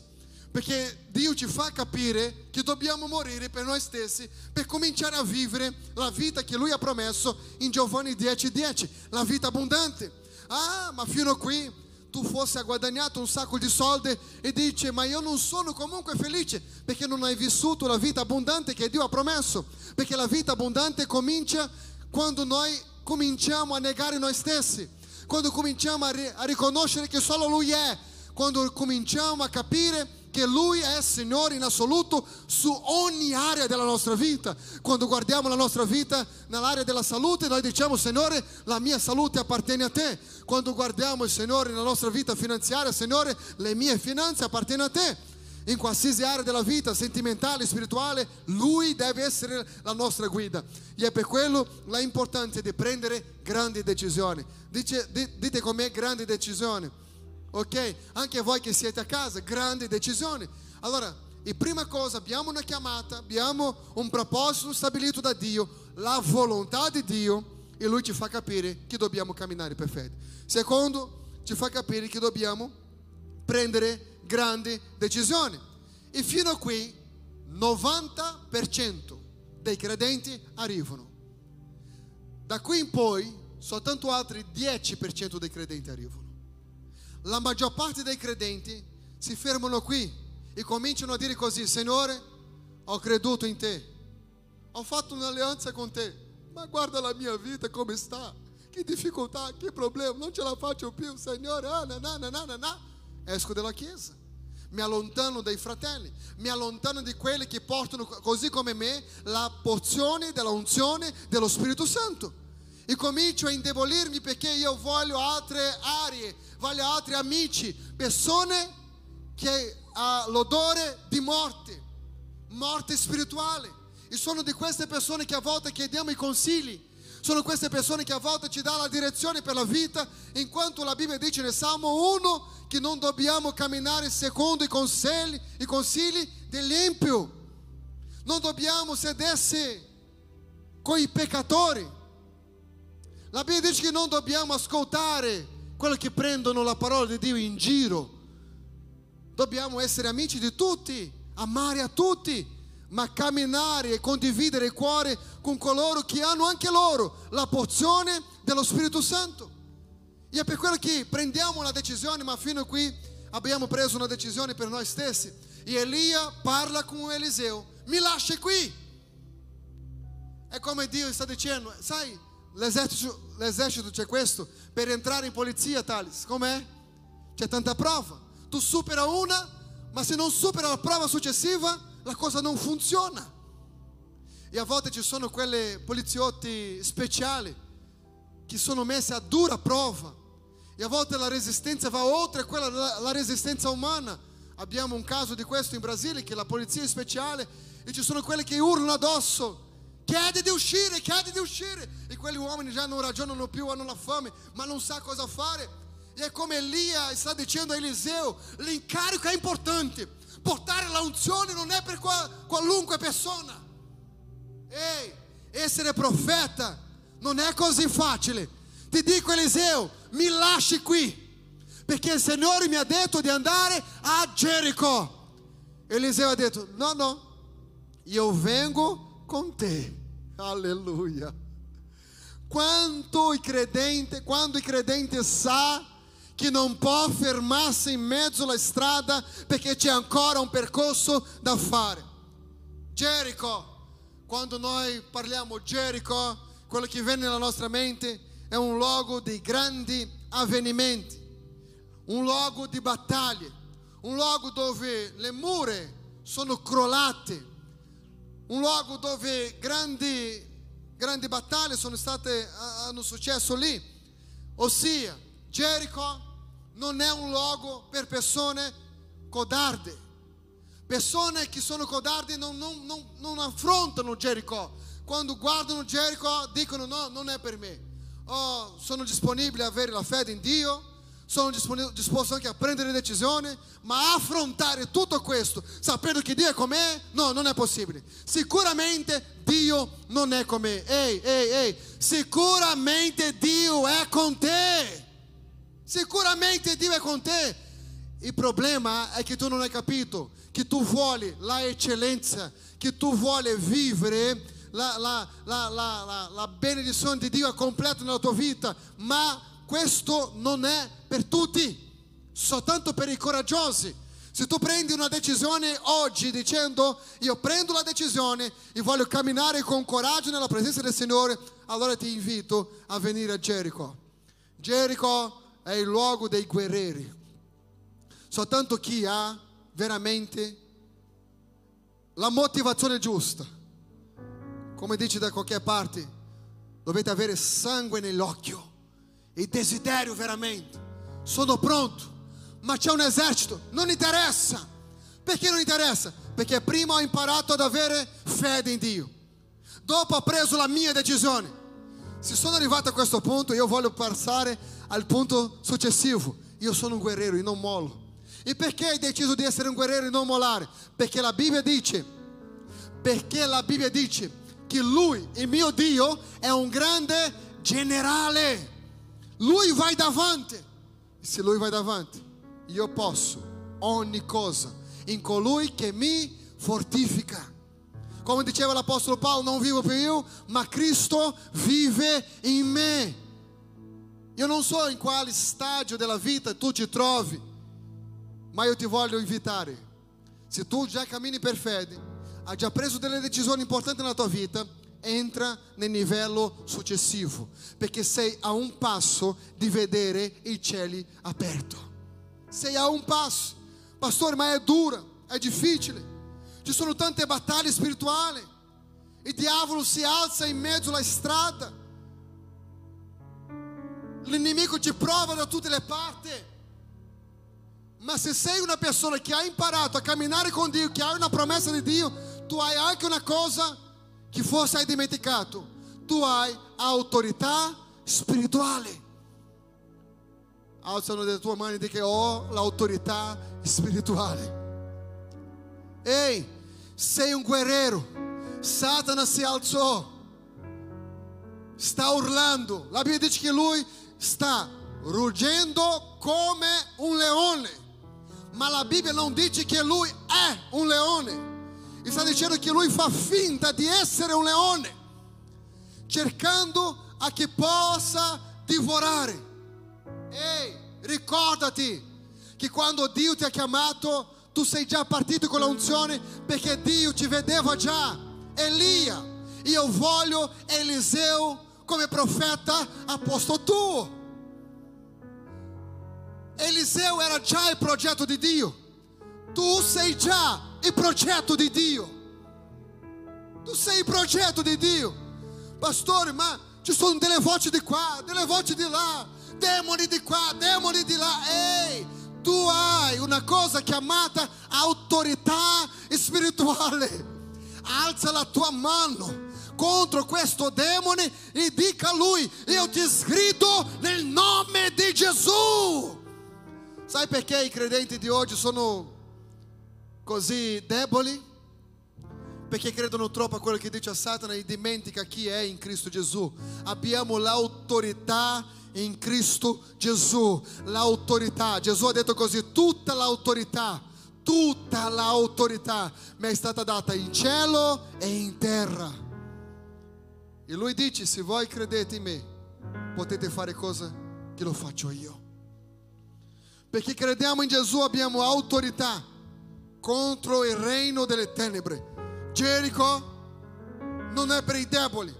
[SPEAKER 1] Perché Dio ci fa capire che dobbiamo morire per noi stessi per cominciare a vivere la vita che Lui ha promesso in Giovanni 10:10, 10, la vita abbondante. Ah, ma fino a qui tu fossi a guadagnato un sacco di soldi e dici ma io non sono comunque felice perché non hai vissuto la vita abbondante che Dio ha promesso. Perché la vita abbondante comincia quando noi cominciamo a negare noi stessi, quando cominciamo a, ri- a riconoscere che solo Lui è, quando cominciamo a capire che Lui è Signore in assoluto su ogni area della nostra vita. Quando guardiamo la nostra vita nell'area della salute, noi diciamo Signore, la mia salute appartiene a te. Quando guardiamo il Signore nella nostra vita finanziaria, Signore, le mie finanze appartengono a te. In qualsiasi area della vita, sentimentale, spirituale, Lui deve essere la nostra guida. E è per quello l'importanza di prendere grandi decisioni. Dice, dite com'è grandi decisioni ok? Anche voi che siete a casa, grandi decisioni. Allora, e prima cosa, abbiamo una chiamata, abbiamo un proposito stabilito da Dio, la volontà di Dio, e Lui ci fa capire che dobbiamo camminare per fede. Secondo, ci fa capire che dobbiamo prendere grandi decisioni. E fino a qui, 90% dei credenti arrivano. Da qui in poi, soltanto altri 10% dei credenti arrivano. La maggior parte dei credenti si fermano qui e cominciano a dire così, Signore, ho creduto in te, ho fatto un'alleanza con te, ma guarda la mia vita come sta, che difficoltà, che problema, non ce la faccio più, Signore, ah, na, na, na, na, esco dalla chiesa mi allontano dai fratelli, mi allontano di quelli che portano così come me la porzione della unzione dello Spirito Santo. E comincio a indebolirmi perché io voglio altre aree, voglio altri amici, persone che hanno l'odore di morte, morte spirituale. E sono di queste persone che a volte chiediamo i consigli. Sono queste persone che a volte ci danno la direzione per la vita, in quanto la Bibbia dice nel Salmo 1 che non dobbiamo camminare secondo i consigli, i consigli dell'empio. Non dobbiamo sedersi con i peccatori. La Bibbia dice che non dobbiamo ascoltare quelli che prendono la parola di Dio in giro. Dobbiamo essere amici di tutti, amare a tutti, ma camminare e condividere il cuore con coloro che hanno anche loro la porzione dello Spirito Santo. E è per quello che prendiamo una decisione, ma fino a qui abbiamo preso una decisione per noi stessi. E Elia parla con Eliseo, mi lascia qui. È come Dio sta dicendo, sai, l'esercito, l'esercito c'è questo, per entrare in polizia, Thales, com'è? C'è tanta prova. Tu supera una, ma se non supera la prova successiva, la cosa non funziona. E a volte ci sono quelle poliziotti speciali che sono messe a dura prova e a volte la resistenza va oltre quella la resistenza umana. Abbiamo un caso di questo in Brasile che la polizia è speciale e ci sono quelli che urlano addosso. Chiede di uscire, chiede di uscire. E quegli uomini già non ragionano più, hanno la fame, ma non sa cosa fare. E è come Elia sta dicendo a Eliseo, l'incarico è importante. Portare la unzione non è per qualunque persona. Ehi, essere profeta non è così facile. Ti dico Eliseo, mi lasci qui, perché il Signore mi ha detto di andare a Gerico. Eliseo ha detto, no, no, io vengo con te. Alleluia. Quanto il credente, quando il credente sa che non può fermarsi in mezzo alla strada perché c'è ancora un percorso da fare. Gerico, quando noi parliamo Gerico, quello che viene nella nostra mente è un luogo di grandi avvenimenti, un luogo di battaglie, un luogo dove le mura sono crollate, un luogo dove grandi, grandi battaglie sono state, hanno successo lì. Ossia, Gerico non è un luogo per persone codarde. Persone che sono codardi non, non, non, non affrontano Gerico. Quando guardano Gerico dicono no, non è per me oh, sono disponibile a avere la fede in Dio, sono disposto anche a prendere decisioni, ma affrontare tutto questo sapendo che Dio è con me, no, non è possibile. Sicuramente Dio non è con me. Ehi, ehi, ehi, sicuramente Dio è con te. Sicuramente Dio è con te. Il problema è che tu non hai capito che tu vuoi la eccellenza, che tu vuoi vivere la, la, la, la benedizione di Dio completa nella tua vita, ma questo non è per tutti, soltanto per i coraggiosi. Se tu prendi una decisione oggi dicendo io prendo la decisione e voglio camminare con coraggio nella presenza del Signore, allora ti invito a venire a Gerico. Gerico è il luogo dei guerrieri. Soltanto chi ha veramente la motivazione giusta come dice da qualche parte, dovete avere sangue nell'occhio e desiderio veramente. Sono pronto, ma c'è un esercito, non interessa. Perché non interessa? Perché prima ho imparato ad avere fede in Dio. Dopo ho preso la mia decisione. Se sono arrivato a questo punto, io voglio passare al punto successivo. Io sono un guerriero e non mollo. E perché hai deciso di essere un guerriero e non mollare? Perché la Bibbia dice, perché la Bibbia dice, che lui, il mio Dio, è un grande generale. Lui vai davanti. E se lui vai davanti, io posso ogni cosa in colui che mi fortifica. Come diceva l'Apostolo Paolo, non vivo più io, ma Cristo vive in me. Io non so in quale stadio della vita tu ti trovi, Ma io ti voglio invitare, se tu già cammini per fede, hai già preso delle decisioni importanti nella tua vita, entra nel livello successivo, perché sei a un passo di vedere i cieli aperti. Sei a un passo. Pastore, ma è dura, è difficile. Ci sono tante battaglie spirituali. Il diavolo si alza in mezzo alla strada. L'inimico ti prova da tutte le parti. Ma se sei una persona che ha imparato a camminare con Dio, che ha una promessa di Dio, tu hai anche una cosa che forse hai dimenticato. Tu hai autorità spirituale. Alzano le tue mani e dica ho l'autorità spirituale. Ehi, sei un guerriero. Satana si alzò. Sta urlando. La Bibbia dice che lui sta ruggendo come un leone. Ma la Bibbia non dice che lui è un leone. Sta dicendo che lui fa finta di essere un leone, cercando a che possa divorare. Ehi, ricordati che quando Dio ti ha chiamato, tu sei già partito con la unzione perché Dio ti vedeva già. Elia, io voglio Eliseo come profeta a posto tuo. Eliseu era già il progetto di Dio. Tu sei già il progetto di Dio. Tu sei il progetto di Dio. Pastore, ma ci sono delle voci di qua, delle voci di là, demoni di qua, demoni di là. Ehi, tu hai una cosa chiamata autorità spirituale. Alza la tua mano contro questo demone e dica a lui: Io ti sgrido nel nome di Gesù. Sai perché i credenti di oggi sono così deboli? Perché credono troppo a quello che dice a Satana e dimentica chi è in Cristo Gesù. Abbiamo l'autorità in Cristo Gesù. L'autorità. Gesù ha detto così, tutta l'autorità, tutta l'autorità mi è stata data in cielo e in terra. E lui dice, se voi credete in me, potete fare cose che lo faccio io. Perché crediamo in Gesù abbiamo autorità contro il regno delle tenebre. Gerico non è per i deboli,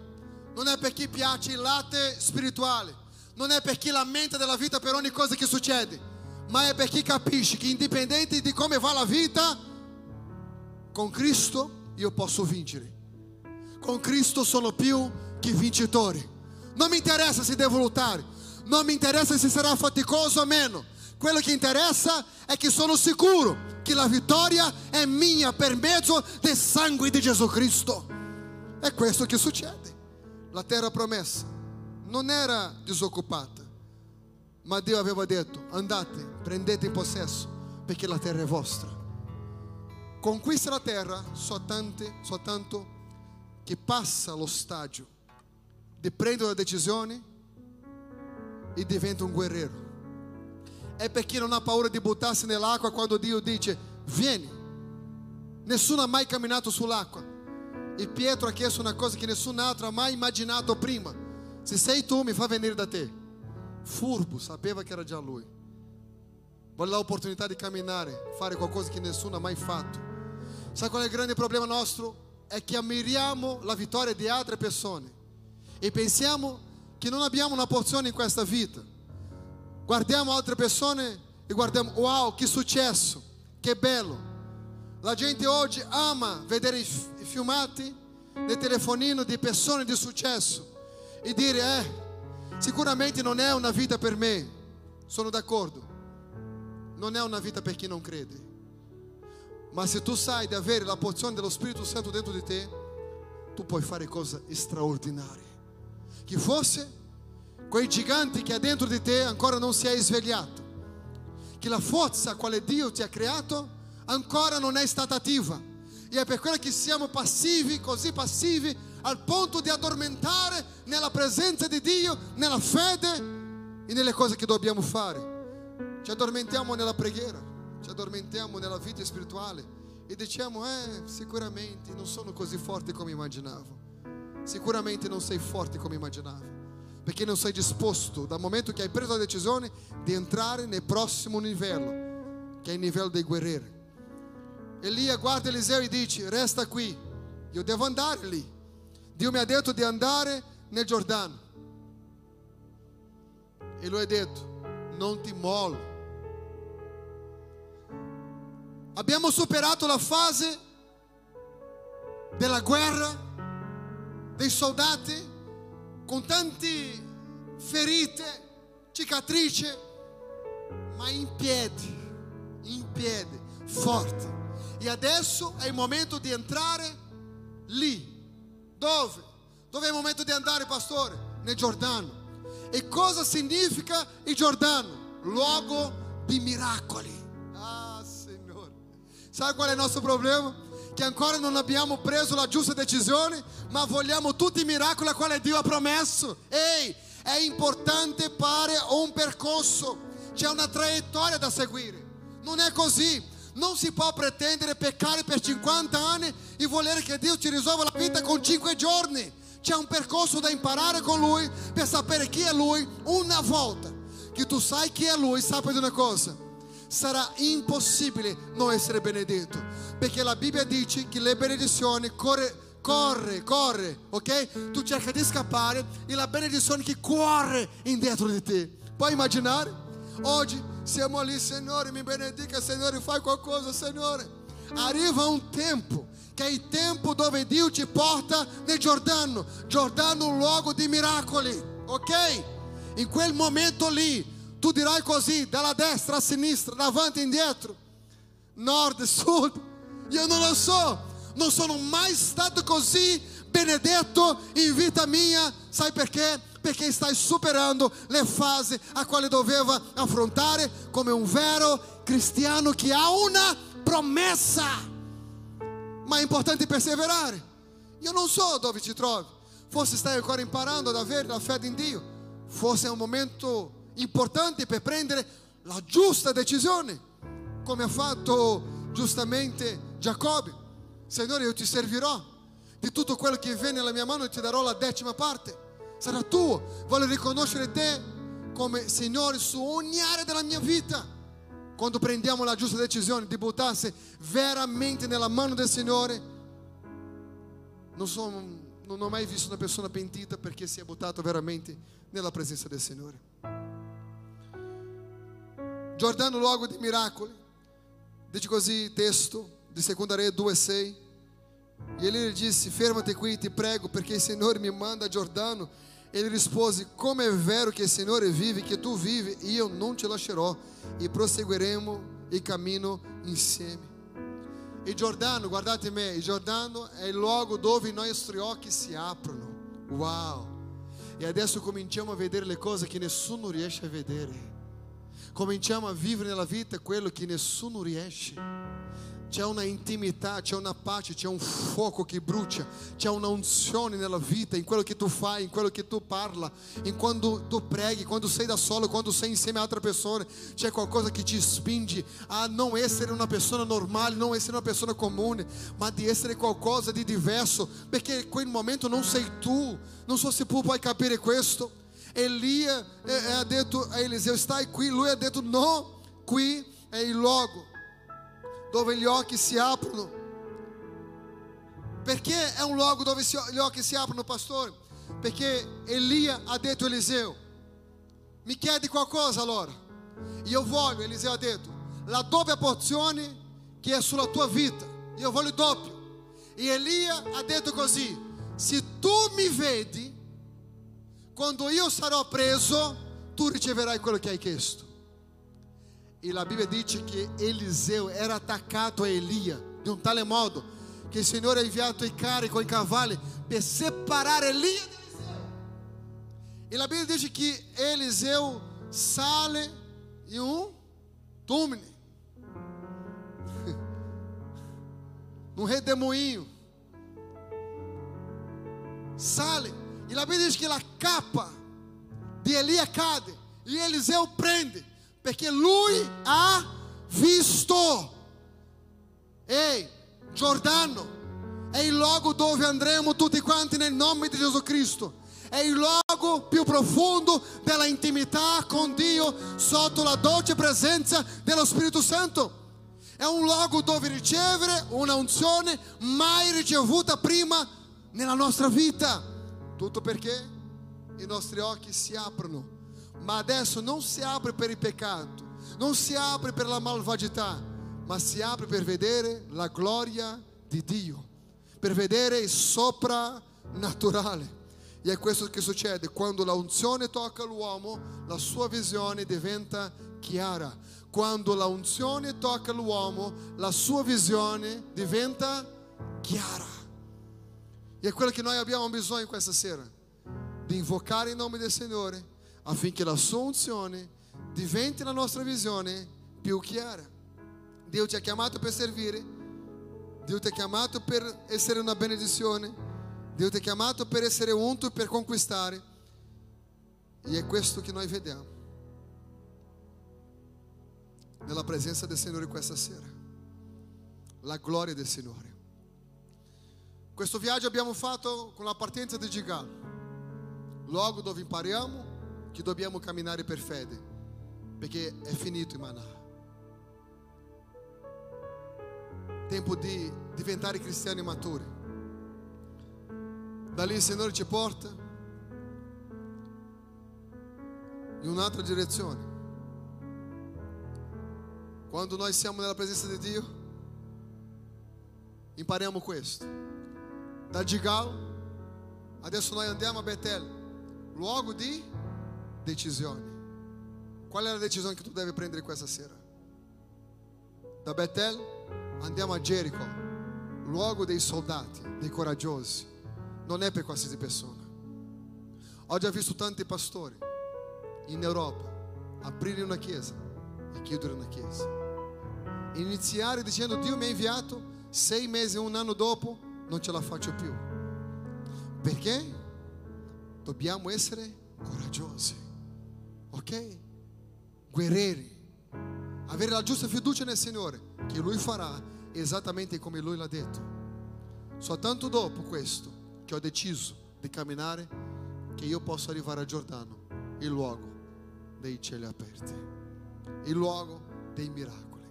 [SPEAKER 1] non è per chi piace il latte spirituale, non è per chi lamenta della vita per ogni cosa che succede, ma è per chi capisce che indipendente di come va la vita, con Cristo io posso vincere. Con Cristo sono più che vincitore. Non mi interessa se devo lottare, non mi interessa se sarà faticoso o meno. Quello che interessa è che sono sicuro che la vittoria è mia per mezzo del sangue di Gesù Cristo. È questo che succede. La terra promessa non era disoccupata, ma Dio aveva detto: andate, prendete in possesso, perché la terra è vostra. Conquista la terra soltanto, soltanto che passa lo stadio di prendere una decisione e diventa un guerriero è per chi non ha paura di buttarsi nell'acqua quando Dio dice vieni. Nessuno ha mai camminato sull'acqua. E Pietro ha chiesto una cosa che nessun altro ha mai immaginato prima. Se sei tu, mi fa venire da te. Furbo, sapeva che era già lui. Vuole l'opportunità di camminare, fare qualcosa che nessuno ha mai fatto. Sai qual è il grande problema nostro? È che ammiriamo la vittoria di altre persone e pensiamo che non abbiamo una porzione in questa vita. Guardiamo altre persone e guardiamo, wow, che successo, che bello. La gente oggi ama vedere i, filmati nel telefonino di persone di successo e dire, eh, sicuramente non è una vita per me. Sono d'accordo. Non è una vita per chi non crede. Ma se tu sai di avere la porzione dello Spirito Santo dentro di te, tu puoi fare cose straordinarie. Che forse quei giganti che ha dentro di te ancora non si è svegliato, che la forza quale Dio ti ha creato ancora non è stata attiva. E è per quello che siamo passivi, così passivi, al punto di addormentare nella presenza di Dio, nella fede e nelle cose che dobbiamo fare. Ci addormentiamo nella preghiera, ci addormentiamo nella vita spirituale e diciamo, eh, sicuramente non sono così forte come immaginavo. Sicuramente non sei forte come immaginavo perché non sei disposto, dal momento che hai preso la decisione, di entrare nel prossimo livello, che è il livello dei guerrieri. Elia guarda Eliseo e dice, resta qui, io devo andare lì. Dio mi ha detto di andare nel Giordano. E lui ha detto, non ti mollo. Abbiamo superato la fase della guerra, dei soldati, con tante ferite, cicatrici, ma in piedi, in piedi, forte. E adesso è il momento di entrare lì. Dove? Dove è il momento di andare, pastore? Nel Giordano. E cosa significa il Giordano? Luogo di miracoli. Ah, Signore. Sabe qual è il nostro problema? Che ancora non abbiamo preso la giusta decisione, ma vogliamo tutti i miracoli a quale Dio ha promesso. Ehi, è importante fare un percorso, c'è una traiettoria da seguire. Non è così. Non si può pretendere peccare per 50 anni e volere che Dio ci risolva la vita con 5 giorni. C'è un percorso da imparare con Lui per sapere chi è Lui una volta. Che tu sai chi è Lui, sappi di una cosa. Sarà impossibile non essere benedetto. Perché la Bibbia dice che le benedizioni corre, corre, corre, ok? Tu cerca di scappare e la benedizione che corre indietro di te. Puoi immaginare? Oggi siamo lì, Signore, mi benedica, Signore, fai qualcosa, Signore. Arriva un tempo che è il tempo dove Dio ti porta nel Giordano. Giordano è un luogo di miracoli, ok? In quel momento lì tu dirai così, dalla destra a sinistra, davanti e indietro, nord, sud. Io non lo so, non sono mai stato così benedetto in vita mia, sai perché? Perché stai superando le fasi a quali doveva affrontare come un vero cristiano che ha una promessa. Ma è importante perseverare. Io non so dove ti trovi, forse stai ancora imparando ad avere la fede in Dio, forse è un momento importante per prendere la giusta decisione, come ha fatto giustamente Giacobbe. Signore, io ti servirò di tutto quello che viene nella mia mano ti darò la decima parte. Sarà tuo. Voglio riconoscere te come Signore su ogni area della mia vita. Quando prendiamo la giusta decisione di buttarsi veramente nella mano del Signore, non, sono, non ho mai visto una persona pentita perché si è buttato veramente nella presenza del Signore. Giordano luogo di miracoli. Dice così testo di 2 Re 2,6. E ele disse: Ferma-te qui, te prego, perché il Signore mi manda a Giordano. Ele rispose: Como é vero que o Senhor vive, que tu vive, e eu não te lascerò, e prosseguiremo il cammino insieme. Il Giordano, guardate me, Giordano è il luogo dove i nostri occhi si aprono. Wow! E adesso cominciamo a vedere le cose che nessuno riesce a vedere. Cominciamo a vivere nella vita quello che nessuno riesce. C'è una intimità, c'è una pace, c'è un fuoco che brucia, c'è una unzione nella vita, in quello che tu fai, in quello che tu parla, in quando tu preghi, quando sei da solo, quando sei insieme a altre persone, c'è qualcosa che ti spinge a non essere una persona normale, non essere una persona comune, ma di essere qualcosa di diverso, perché in quel momento non sei tu, non so se tu puoi capire questo. Elia eh, ha detto a Eliseo, stai qui, lui ha detto no, qui è il luogo dove gli occhi si aprono. Perché è un luogo dove gli occhi si aprono, pastore? Elia ha detto a Eliseo, mi chiedi qualcosa allora? Io voglio, Eliseo ha detto, la doppia porzione che è sulla tua vita. Io voglio il doppio. E Elia ha detto così, se tu mi vedi, quando io sarò preso, tu riceverai quello che hai chiesto. E a Bíblia diz que Eliseu era atacado a Elia de um tal modo que o Senhor ha inviato i carri con i cavalli per separare Elia de Eliseu. E a Bíblia diz que Eliseu sale em um túmulo, num redemoinho. Sale. E a Bíblia diz que a capa de Elia cade e Eliseu prende perché lui ha visto. Ehi, Giordano, È il luogo dove andremo tutti quanti nel nome di Gesù Cristo. È il luogo più profondo della intimità con Dio sotto la dolce presenza dello Spirito Santo. È un luogo dove ricevere una unzione mai ricevuta prima nella nostra vita. Tutto perché i nostri occhi si aprono. Ma adesso non si apre per il peccato, non si apre per la malvagità, ma si apre per vedere la gloria di Dio, per vedere il soprannaturale. E è questo che succede quando la unzione tocca l'uomo, la sua visione diventa chiara. Quando la unzione tocca l'uomo, la sua visione diventa chiara. E è quello che noi abbiamo bisogno questa sera, di invocare il nome del Signore affinché la sua unzione diventi la nostra visione più chiara. Dio ti ha chiamato per servire, Dio ti ha chiamato per essere una benedizione, Dio ti ha chiamato per essere unto per conquistare. E è questo che noi vediamo nella presenza del Signore questa sera. La gloria del Signore. Questo viaggio abbiamo fatto con la partenza di Gigal, luogo dove impariamo che dobbiamo camminare per fede, perché è finito il manà. Tempo di diventare cristiani maturi. Da lì il Signore ci porta in un'altra direzione. Quando noi siamo nella presenza di Dio, impariamo questo. Da Gigal, adesso noi andiamo a Betel, luogo di decisioni. Qual è la decisione che tu devi prendere questa sera? Da Betel andiamo a Gerico, luogo dei soldati, dei coraggiosi. Non è per qualsiasi persona. Ho già visto tanti pastori in Europa aprire una chiesa e chiudere una chiesa. Iniziare dicendo Dio mi ha inviato, sei mesi, un anno dopo non ce la faccio più. Perché? Dobbiamo essere coraggiosi, ok? Guerrieri, avere la giusta fiducia nel Signore, che Lui farà esattamente come Lui l'ha detto. Soltanto dopo questo che ho deciso di camminare, che io posso arrivare a Giordano, il luogo dei cieli aperti, il luogo dei miracoli.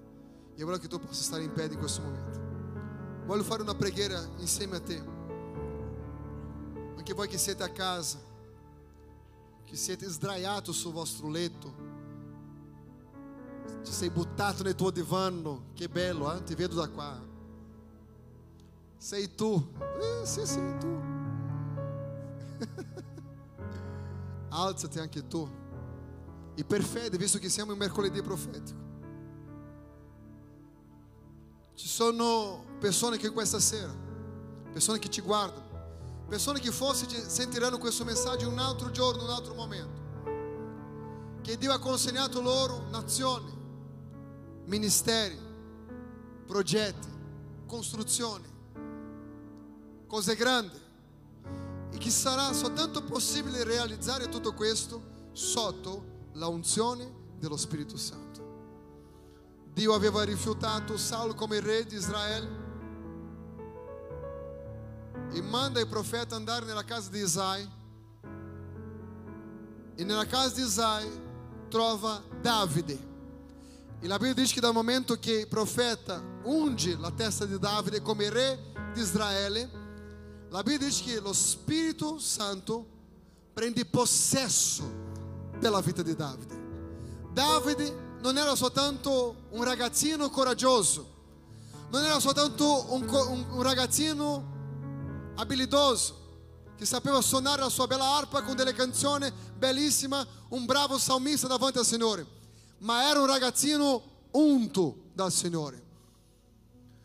[SPEAKER 1] Io voglio che tu possa stare in piedi in questo momento. Voglio fare una preghiera insieme a te. Anche voi che siete a casa, che siete sdraiati sul vostro letto, sei buttato nel tuo divano, che bello, eh? ti vedo da qua. Sei tu, eh, sì, sei tu. Alzati anche tu. E per fede, visto che siamo in mercoledì profetico, ci sono persone che questa sera, persone che ci guardano, persone che forse sentiranno questo messaggio un altro giorno, un altro momento, che Dio ha consegnato loro nazioni, ministeri, progetti, costruzioni, cose grandi, e che sarà soltanto possibile realizzare tutto questo sotto la unzione dello Spirito Santo. Dio aveva rifiutato Saulo come re di Israele e manda il profeta andare nella casa di Isai e nella casa di Isai trova Davide. E la Bibbia dice che dal momento che il profeta unge la testa di Davide come re di Israele, la Bibbia dice che lo Spirito Santo prende possesso della vita di Davide. Davide non era soltanto un ragazzino coraggioso, non era soltanto un, un, un ragazzino abilidoso, che sapeva suonare la sua bella arpa con delle canzoni bellissime, un bravo salmista davanti al Signore, ma era un ragazzino unto dal Signore.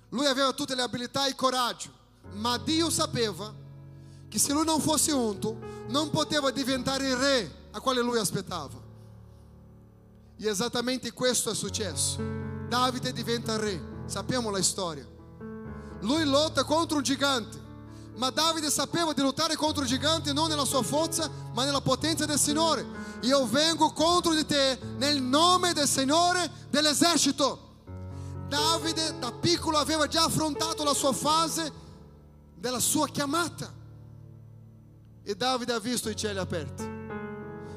[SPEAKER 1] Lui aveva tutte le abilità e coraggio, ma Dio sapeva che se lui non fosse unto, non poteva diventare il re a quale lui aspettava. E esattamente questo è successo. Davide diventa re, sappiamo la storia. Lui lotta contro un gigante, ma Davide sapeva di lottare contro il gigante non nella sua forza, ma nella potenza del Signore. Io vengo contro di te nel nome del Signore dell'esercito. Davide da piccolo aveva già affrontato la sua fase della sua chiamata. E Davide ha visto i cieli aperti.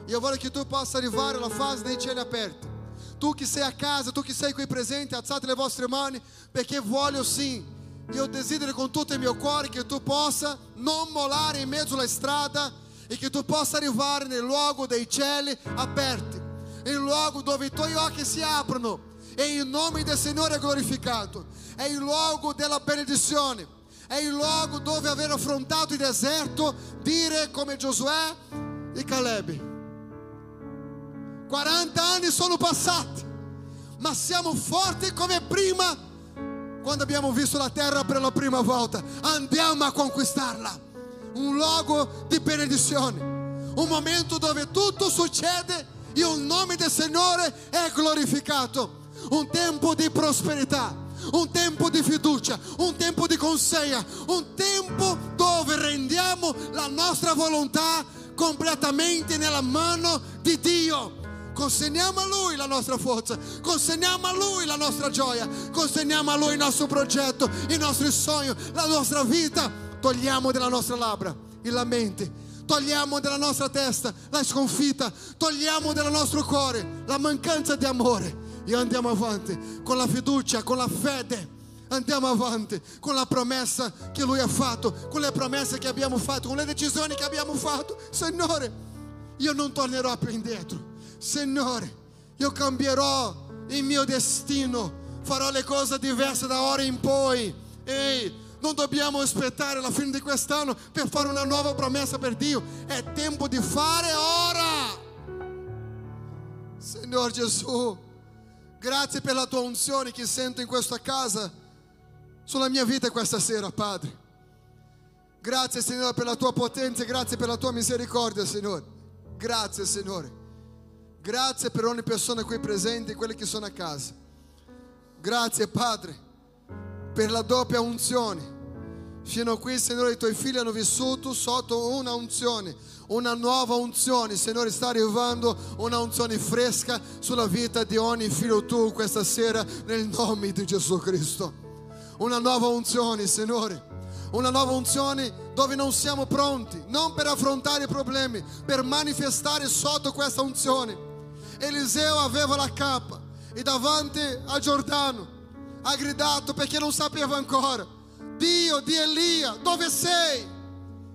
[SPEAKER 1] Io voglio che tu possa arrivare alla fase dei cieli aperti. Tu che sei a casa, tu che sei qui presente, alzate le vostre mani, perché voglio sim. Io desidero con tutto il mio cuore che tu possa non mollare in mezzo alla strada e che tu possa arrivare nel luogo dei cieli aperti, il luogo dove i tuoi occhi si aprono e nome del Signore è glorificato. È il luogo della benedizione. È il luogo dove aver affrontato il deserto, dire come Giosuè e Caleb. 40 anni sono passati, ma siamo forti come prima quando abbiamo visto la terra per la prima volta. Andiamo a conquistarla. Un luogo di benedizione, un momento dove tutto succede e il nome del Signore è glorificato. Un tempo di prosperità, un tempo di fiducia, un tempo di consegna, un tempo dove rendiamo la nostra volontà completamente nella mano di Dio. Consegniamo a Lui la nostra forza, consegniamo a Lui la nostra gioia, consegniamo a Lui il nostro progetto, i nostri sogni, la nostra vita. Togliamo dalla nostra labbra i lamenti, togliamo dalla nostra testa la sconfitta, togliamo dal nostro cuore la mancanza di amore e andiamo avanti con la fiducia, con la fede. Andiamo avanti con la promessa che Lui ha fatto, con le promesse che abbiamo fatto, con le decisioni che abbiamo fatto. Signore, io non tornerò più indietro. Signore, io cambierò il mio destino, farò le cose diverse da ora in poi. Ehi, non dobbiamo aspettare la fine di quest'anno per fare una nuova promessa per Dio. È tempo di fare ora. Signor Gesù, grazie per la tua unzione che sento in questa casa, sulla mia vita questa sera, Padre. Grazie Signore per la tua potenza, grazie per la tua misericordia, Signore. Grazie Signore. Grazie per ogni persona qui presente e quelli che sono a casa. Grazie Padre per la doppia unzione. Fino a qui, Signore, i tuoi figli hanno vissuto sotto una unzione, una nuova unzione. Signore, sta arrivando una unzione fresca sulla vita di ogni figlio tuo questa sera nel nome di Gesù Cristo. Una nuova unzione, Signore. Una nuova unzione dove non siamo pronti, non per affrontare i problemi, per manifestare sotto questa unzione. Eliseo aveva la capa e davanti a Giordano ha gridato perché non sapeva ancora. Dio di Elia, dove sei?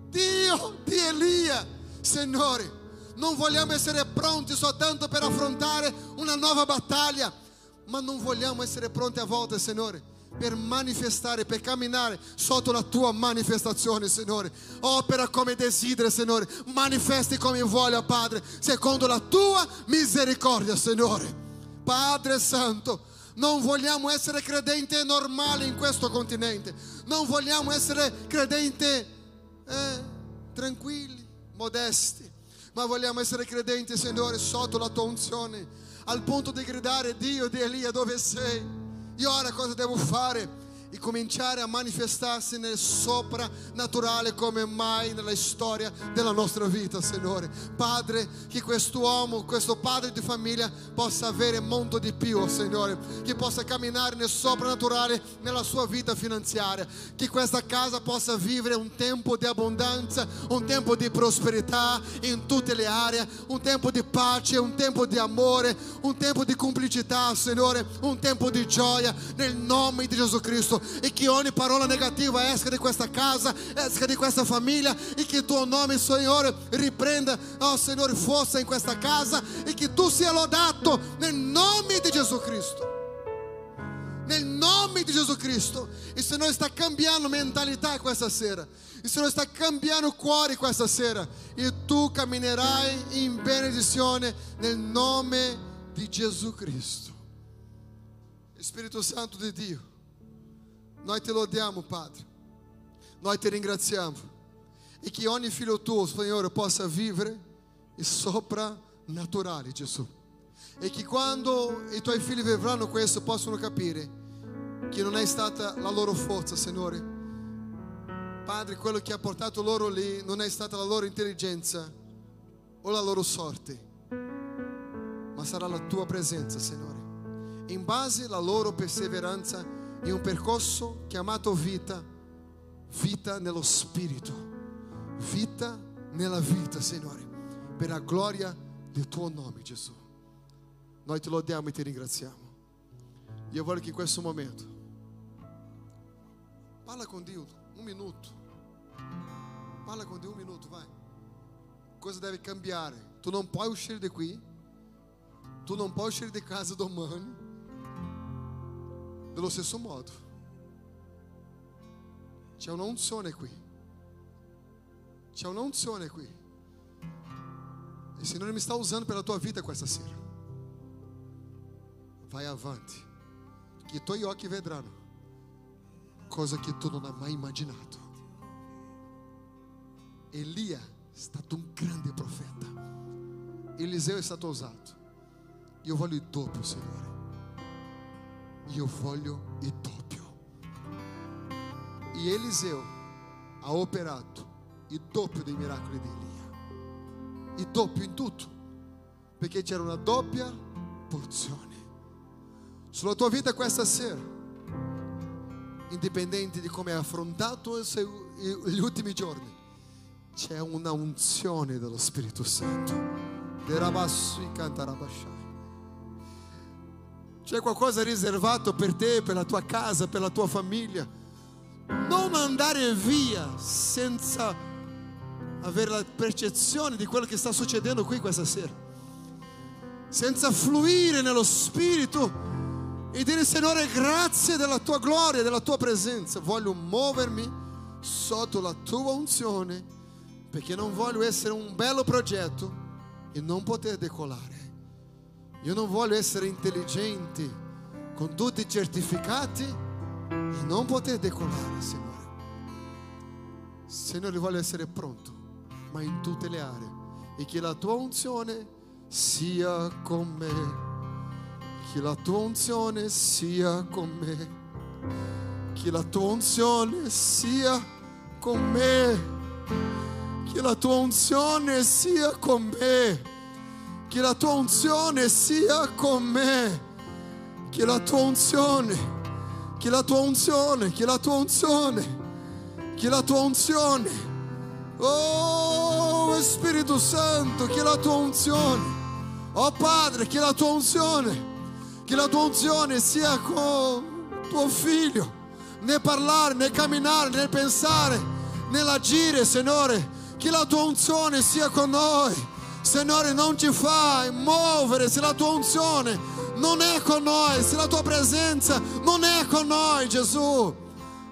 [SPEAKER 1] Dio di Elia, Signore, non vogliamo essere pronti soltanto per affrontare una nuova battaglia, ma non vogliamo essere pronti a volte, Signore, per manifestare, per camminare sotto la tua manifestazione, Signore. Opera come desideri, Signore. Manifesti come voglia, Padre, secondo la tua misericordia, Signore. Padre Santo, non vogliamo essere credenti normali in questo continente. Non vogliamo essere credenti eh, tranquilli, modesti. Ma vogliamo essere credenti, Signore, sotto la tua unzione. Al punto di gridare, Dio di Elia, dove sei? Ora cosa devo fare? E cominciare a manifestarsi nel soprannaturale come mai nella storia della nostra vita, Signore. Padre, che quest'uomo, questo padre di famiglia possa avere molto di più, Signore, che possa camminare nel soprannaturale nella sua vita finanziaria, che questa casa possa vivere un tempo di abbondanza, un tempo di prosperità in tutte le aree, un tempo di pace, un tempo di amore, un tempo di complicità, Signore, un tempo di gioia nel nome di Gesù Cristo e che ogni parola negativa esca di questa casa, esca di questa famiglia e che tuo nome, Signore, riprenda, oh Signore, forza in questa casa e che tu sia lodato nel nome di Gesù Cristo. Nel nome di Gesù Cristo. Il Signore sta cambiando mentalità questa sera. Il Signore sta cambiando cuore questa sera. E tu camminerai in benedizione nel nome di Gesù Cristo. Spirito Santo di Dio. Noi te lodiamo, Padre. Noi ti ringraziamo. E che ogni figlio tuo, Signore, possa vivere il soprannaturale, Gesù. E che quando i tuoi figli vivranno questo possano capire che non è stata la loro forza, Signore. Padre, quello che ha portato loro lì non è stata la loro intelligenza o la loro sorte, ma sarà la tua presenza, Signore. In base alla loro perseveranza in un percorso chiamato vita, vita nello spirito, vita nella vita, Signore, per la gloria del tuo nome, Gesù. Noi ti lodiamo e ti ringraziamo. Io voglio che in questo momento parla con Dio un minuto. Parla con Dio un minuto, vai. Cosa deve cambiare? Tu non puoi uscire di qui. Tu non puoi uscire di casa domani dello stesso modo. C'è una unzione qui. C'è una unzione qui. Il Signore mi sta usando per la tua vita questa sera. Vai avanti. Che i tuoi occhi vedranno cosa che tu non hai mai immaginato. Elia è stato un grande profeta. Eliseo è stato usato. Io voglio il doppio, Signore. Io voglio il doppio. E Eliseo ha operato il doppio dei miracoli di Elia. Il doppio in tutto. Perché c'era una doppia porzione. Sulla tua vita questa sera, indipendente di come hai affrontato gli ultimi giorni, c'è una unzione dello Spirito Santo. Derabassi cantarabashai. C'è qualcosa riservato per te, per la tua casa, per la tua famiglia. Non andare via senza avere la percezione di quello che sta succedendo qui questa sera. Senza fluire nello Spirito e dire Signore grazie della tua gloria, della tua presenza. Voglio muovermi sotto la tua unzione perché non voglio essere un bello progetto e non poter decolare. Io non voglio essere intelligente con tutti i certificati e non poter decolare, Signore. Signore, voglio essere pronto, ma in tutte le aree e che la tua unzione sia con me. Che la tua unzione sia con me. Che la tua unzione sia con me. Che la tua unzione sia con me. Che la tua unzione sia con me. Che la tua unzione, che la tua unzione, che la tua unzione, che la tua unzione. Oh Spirito Santo, che la tua unzione. Oh Padre, che la tua unzione, che la tua unzione sia con tuo figlio, nel parlare, nel camminare, nel pensare, nell'agire, Signore. Che la tua unzione sia con noi. Signore, non ci fai muovere se la tua unzione non è con noi, se la tua presenza non è con noi, Gesù.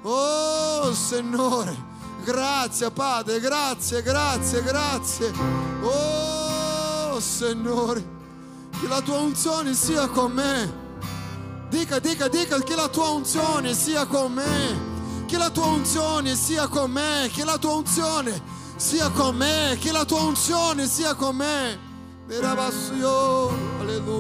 [SPEAKER 1] Oh Signore, grazie Padre, grazie, grazie, grazie. Oh Signore, che la tua unzione sia con me. Dica, dica, dica che la tua unzione sia con me. Che la tua unzione sia con me. Che la tua unzione sia con me. Che la tua unzione sia con me. Alleluia.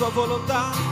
[SPEAKER 2] Tua volontà,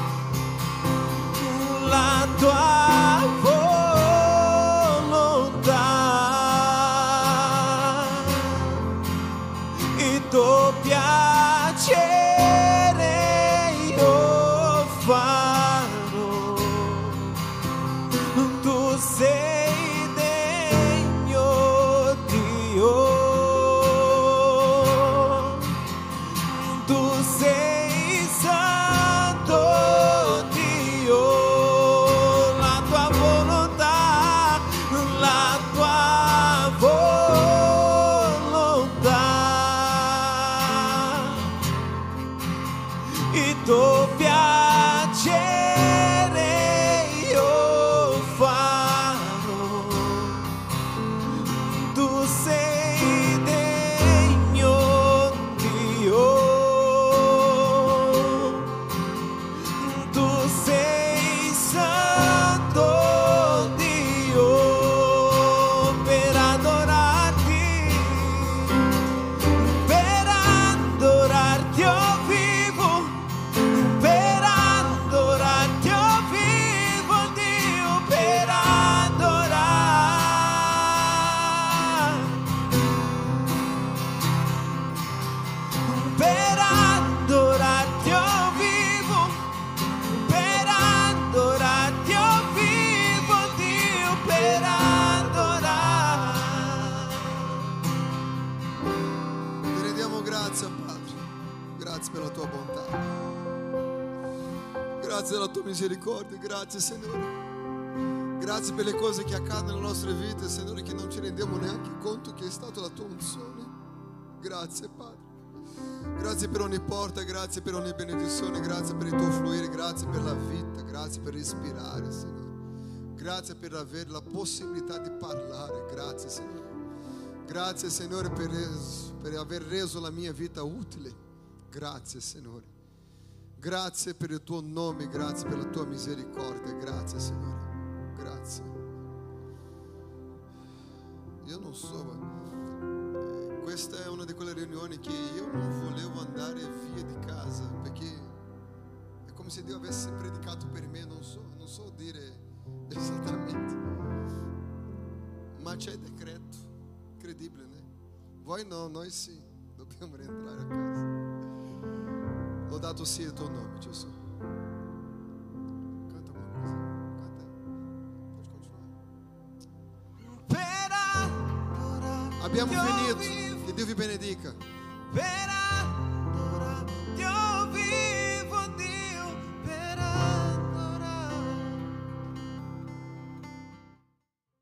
[SPEAKER 1] Grazie per le cose che accadono nelle nostre vite, Signore, che non ci rendiamo neanche conto che è stata la tua unzione. Grazie, Padre. Grazie per ogni porta, grazie per ogni benedizione, grazie per il tuo fluire, grazie per la vita, grazie per respirare, Signore. Grazie per avere la possibilità di parlare, grazie, Signore. Grazie Signore per, per aver reso la mia vita utile. Grazie Signore. Grazie per il tuo nome, grazie per la tua misericordia. Grazie Signore. Grazie. Io non so, ma eh, questa è una di quelle riunioni che io non volevo andare via di casa perché è come se Dio avesse predicato per me, non so, non so dire esattamente. Ma c'è decreto, incredibile, né? Voi no, noi sì, dobbiamo rientrare a casa. Lodato sia il tuo nome, Gesù. Abbiamo finito. Che Dio vi benedica.